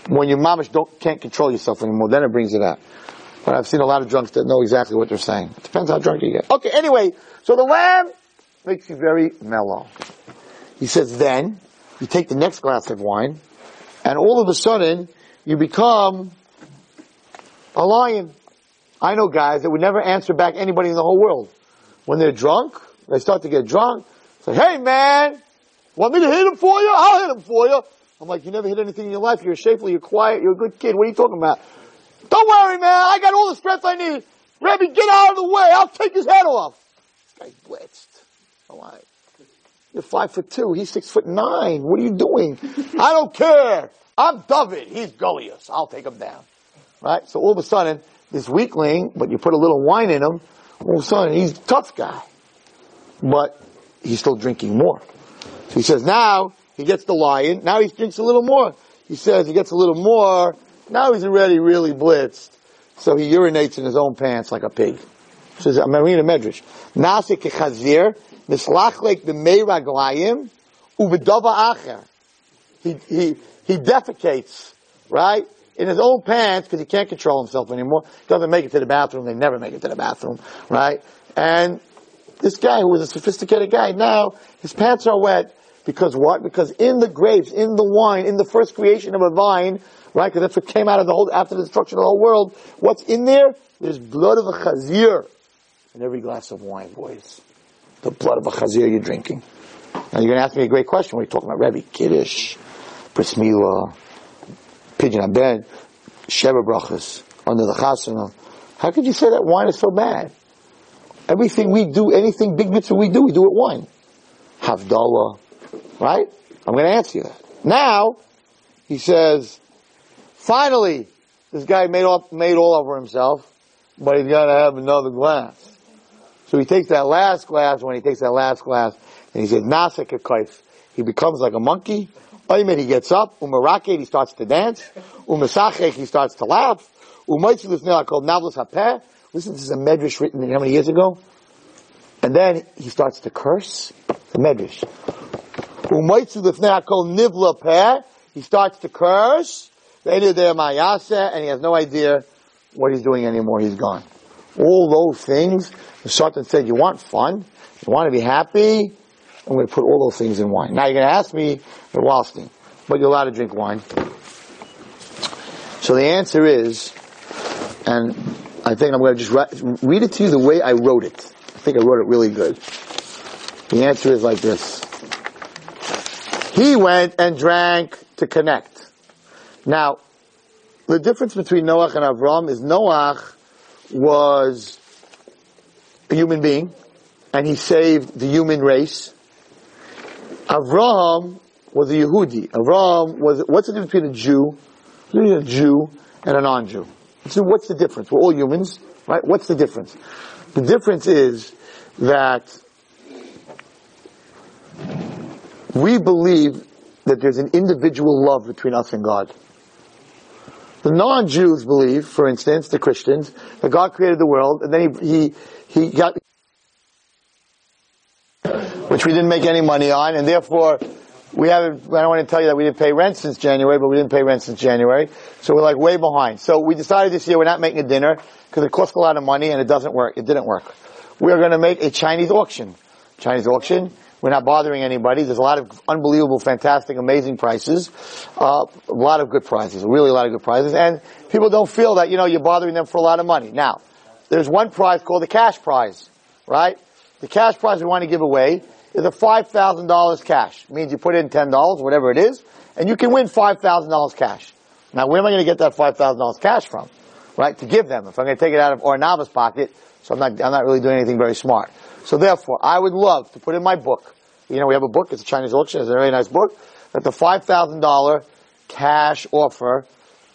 When your mamish don't can't control yourself anymore, then it brings it out. But I've seen a lot of drunks that know exactly what they're saying. It depends how drunk you get. Okay. Anyway, so the lamb makes you very mellow. He says, then you take the next glass of wine and all of a sudden you become a lion. I know guys that would never answer back anybody in the whole world. When they're drunk, they start to get drunk, say, hey man, want me to hit him for you? I'll hit him for you. I'm like, you never hit anything in your life. You're shapely, you're quiet, you're a good kid. What are you talking about? Don't worry, man. I got all the strength I need. Rebbe, get out of the way. I'll take his head off. This guy's blitzed. I'm like, you're five foot two. He's six foot nine. What are you doing? I don't care. I'm David. He's Goliath. I'll take him down. Right? So all of a sudden, this weakling, but you put a little wine in him, all of a sudden he's a tough guy. But he's still drinking more. So he says now, he gets the lion, now he drinks a little more. He says he gets a little more, now he's already really blitzed. So he urinates in his own pants like a pig. Says, a medrash. Nase kechazir, mislachlek b'mei raglayim, ubedova acher. He, he, he defecates, right? In his own pants, because he can't control himself anymore. Doesn't make it to the bathroom. They never make it to the bathroom, right? And this guy who was a sophisticated guy, now his pants are wet because what? Because in the grapes, in the wine, in the first creation of a vine, right? Because that's what came out of the whole, after the destruction of the whole world. What's in there? There's blood of a chazir in every glass of wine, boys. The blood of a chazir you're drinking. Now you're going to ask me a great question. You talking about? Rebbe, Kiddush, Bris Milah, Pidyon Abed, Sheva Brachas, under the Chasana. How could you say that wine is so bad? Everything we do, anything big mitzvah we do, we do it wine. Havdalah, right? I'm going to answer you that. Now, he says, finally, this guy made all, made all over himself, but he's got to have another glass. So he takes that last glass, when he takes that last glass, and he says, Nasik kaif. He becomes like a monkey. Oymed, he gets up. Umaraket, he starts to dance. Umasachek, he starts to laugh. Umaitzilis nila called navlis hapeh. Listen, this is a medrash written how many years ago? And then he starts to curse. The medrash. Umaitzu lifnei hakol nivla peh. He starts to curse. And he has no idea what he's doing anymore. He's gone. All those things, the Satan said, you want fun? You want to be happy? I'm going to put all those things in wine. Now you're going to ask me, Wallerstein, but you're allowed to drink wine. So the answer is, and I think I'm going to just read it to you the way I wrote it. I think I wrote it really good. The answer is like this. He went and drank to connect. Now, the difference between Noach and Avram is Noach was a human being, and he saved the human race. Avram was a Yehudi. Avram was, what's the difference between a Jew, a Jew and a non-Jew? So what's the difference? We're all humans, right? What's the difference? The difference is that we believe that there's an individual love between us and God. The non-Jews believe, for instance, the Christians, that God created the world and then he, he, he got, which we didn't make any money on and therefore we haven't, I don't want to tell you that we didn't pay rent since January, but we didn't pay rent since January. So we're like way behind. So we decided this year we're not making a dinner because it costs a lot of money and it doesn't work. It didn't work. We are going to make a Chinese auction. Chinese auction. We're not bothering anybody. There's a lot of unbelievable, fantastic, amazing prices. Uh, a lot of good prizes. Really a lot of good prizes. And people don't feel that, you know, you're bothering them for a lot of money. Now, there's one prize called the cash prize, right? The cash prize we want to give away is a $5,000 cash. It means you put in $10, whatever it is, and you can win $5,000 cash. Now, where am I going to get that $5,000 cash from? Right? To give them. If I'm going to take it out of Ohr Naava's pocket, so I'm not, I'm not really doing anything very smart. So therefore, I would love to put in my book, you know, we have a book, it's a Chinese auction, it's a very nice book, that the $5,000 cash offer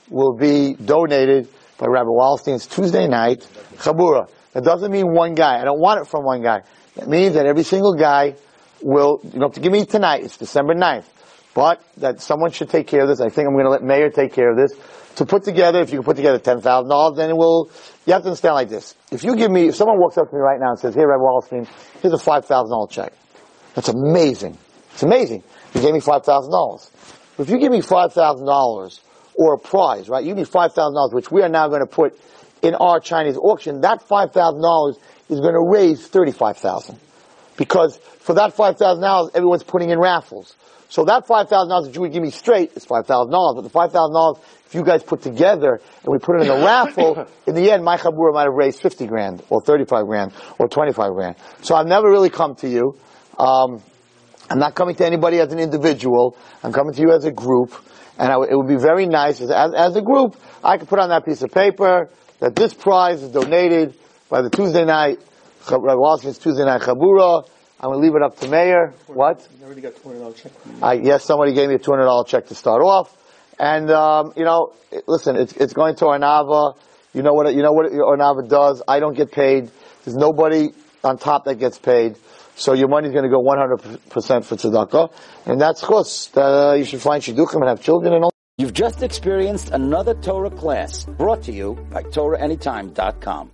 will be donated by Rabbi Wallerstein's Tuesday night Chabura. That doesn't mean one guy. I don't want it from one guy. That means that every single guy will, you have to give me tonight, it's December 9th. But that someone should take care of this. I think I'm going to let Meir take care of this. To put together, if you can put together $10,000, then it will, you have to understand like this. If you give me, if someone walks up to me right now and says, here, Rabbi Wallerstein, here's a $5,000 check. That's amazing. It's amazing. You gave me $5,000. If you give me $5,000 or a prize, right? You give me $5,000, which we are now going to put in our Chinese auction, that $5,000 is going to raise 35000 Because for that $5,000, everyone's putting in raffles. So that $5,000 that you would give me straight is $5,000, but the $5,000, if you guys put together and we put it in a raffle, in the end, my chabura might have raised 50 grand, or 35 grand, or 25 grand. So I've never really come to you. Um, I'm not coming to anybody as an individual. I'm coming to you as a group. And it would be very nice, as, as a group, I could put on that piece of paper that this prize is donated by the Tuesday night, Rabbi Wallerstein's Tuesday night Chabura. I'm going to leave it up to Meir. What?
I already got $200 check.
I, yes, somebody gave me a $200 check to start off. And, um, you know, it, listen, it's, it's going to Ohr Naava. You know what, you know what Ohr Naava does? I don't get paid. There's nobody on top that gets paid. So your money's going to go 100% for tzedakah. And that's chus. Uh, you should find shidduchim and have children and all.
You've just experienced another Torah class brought to you by TorahAnytime.com.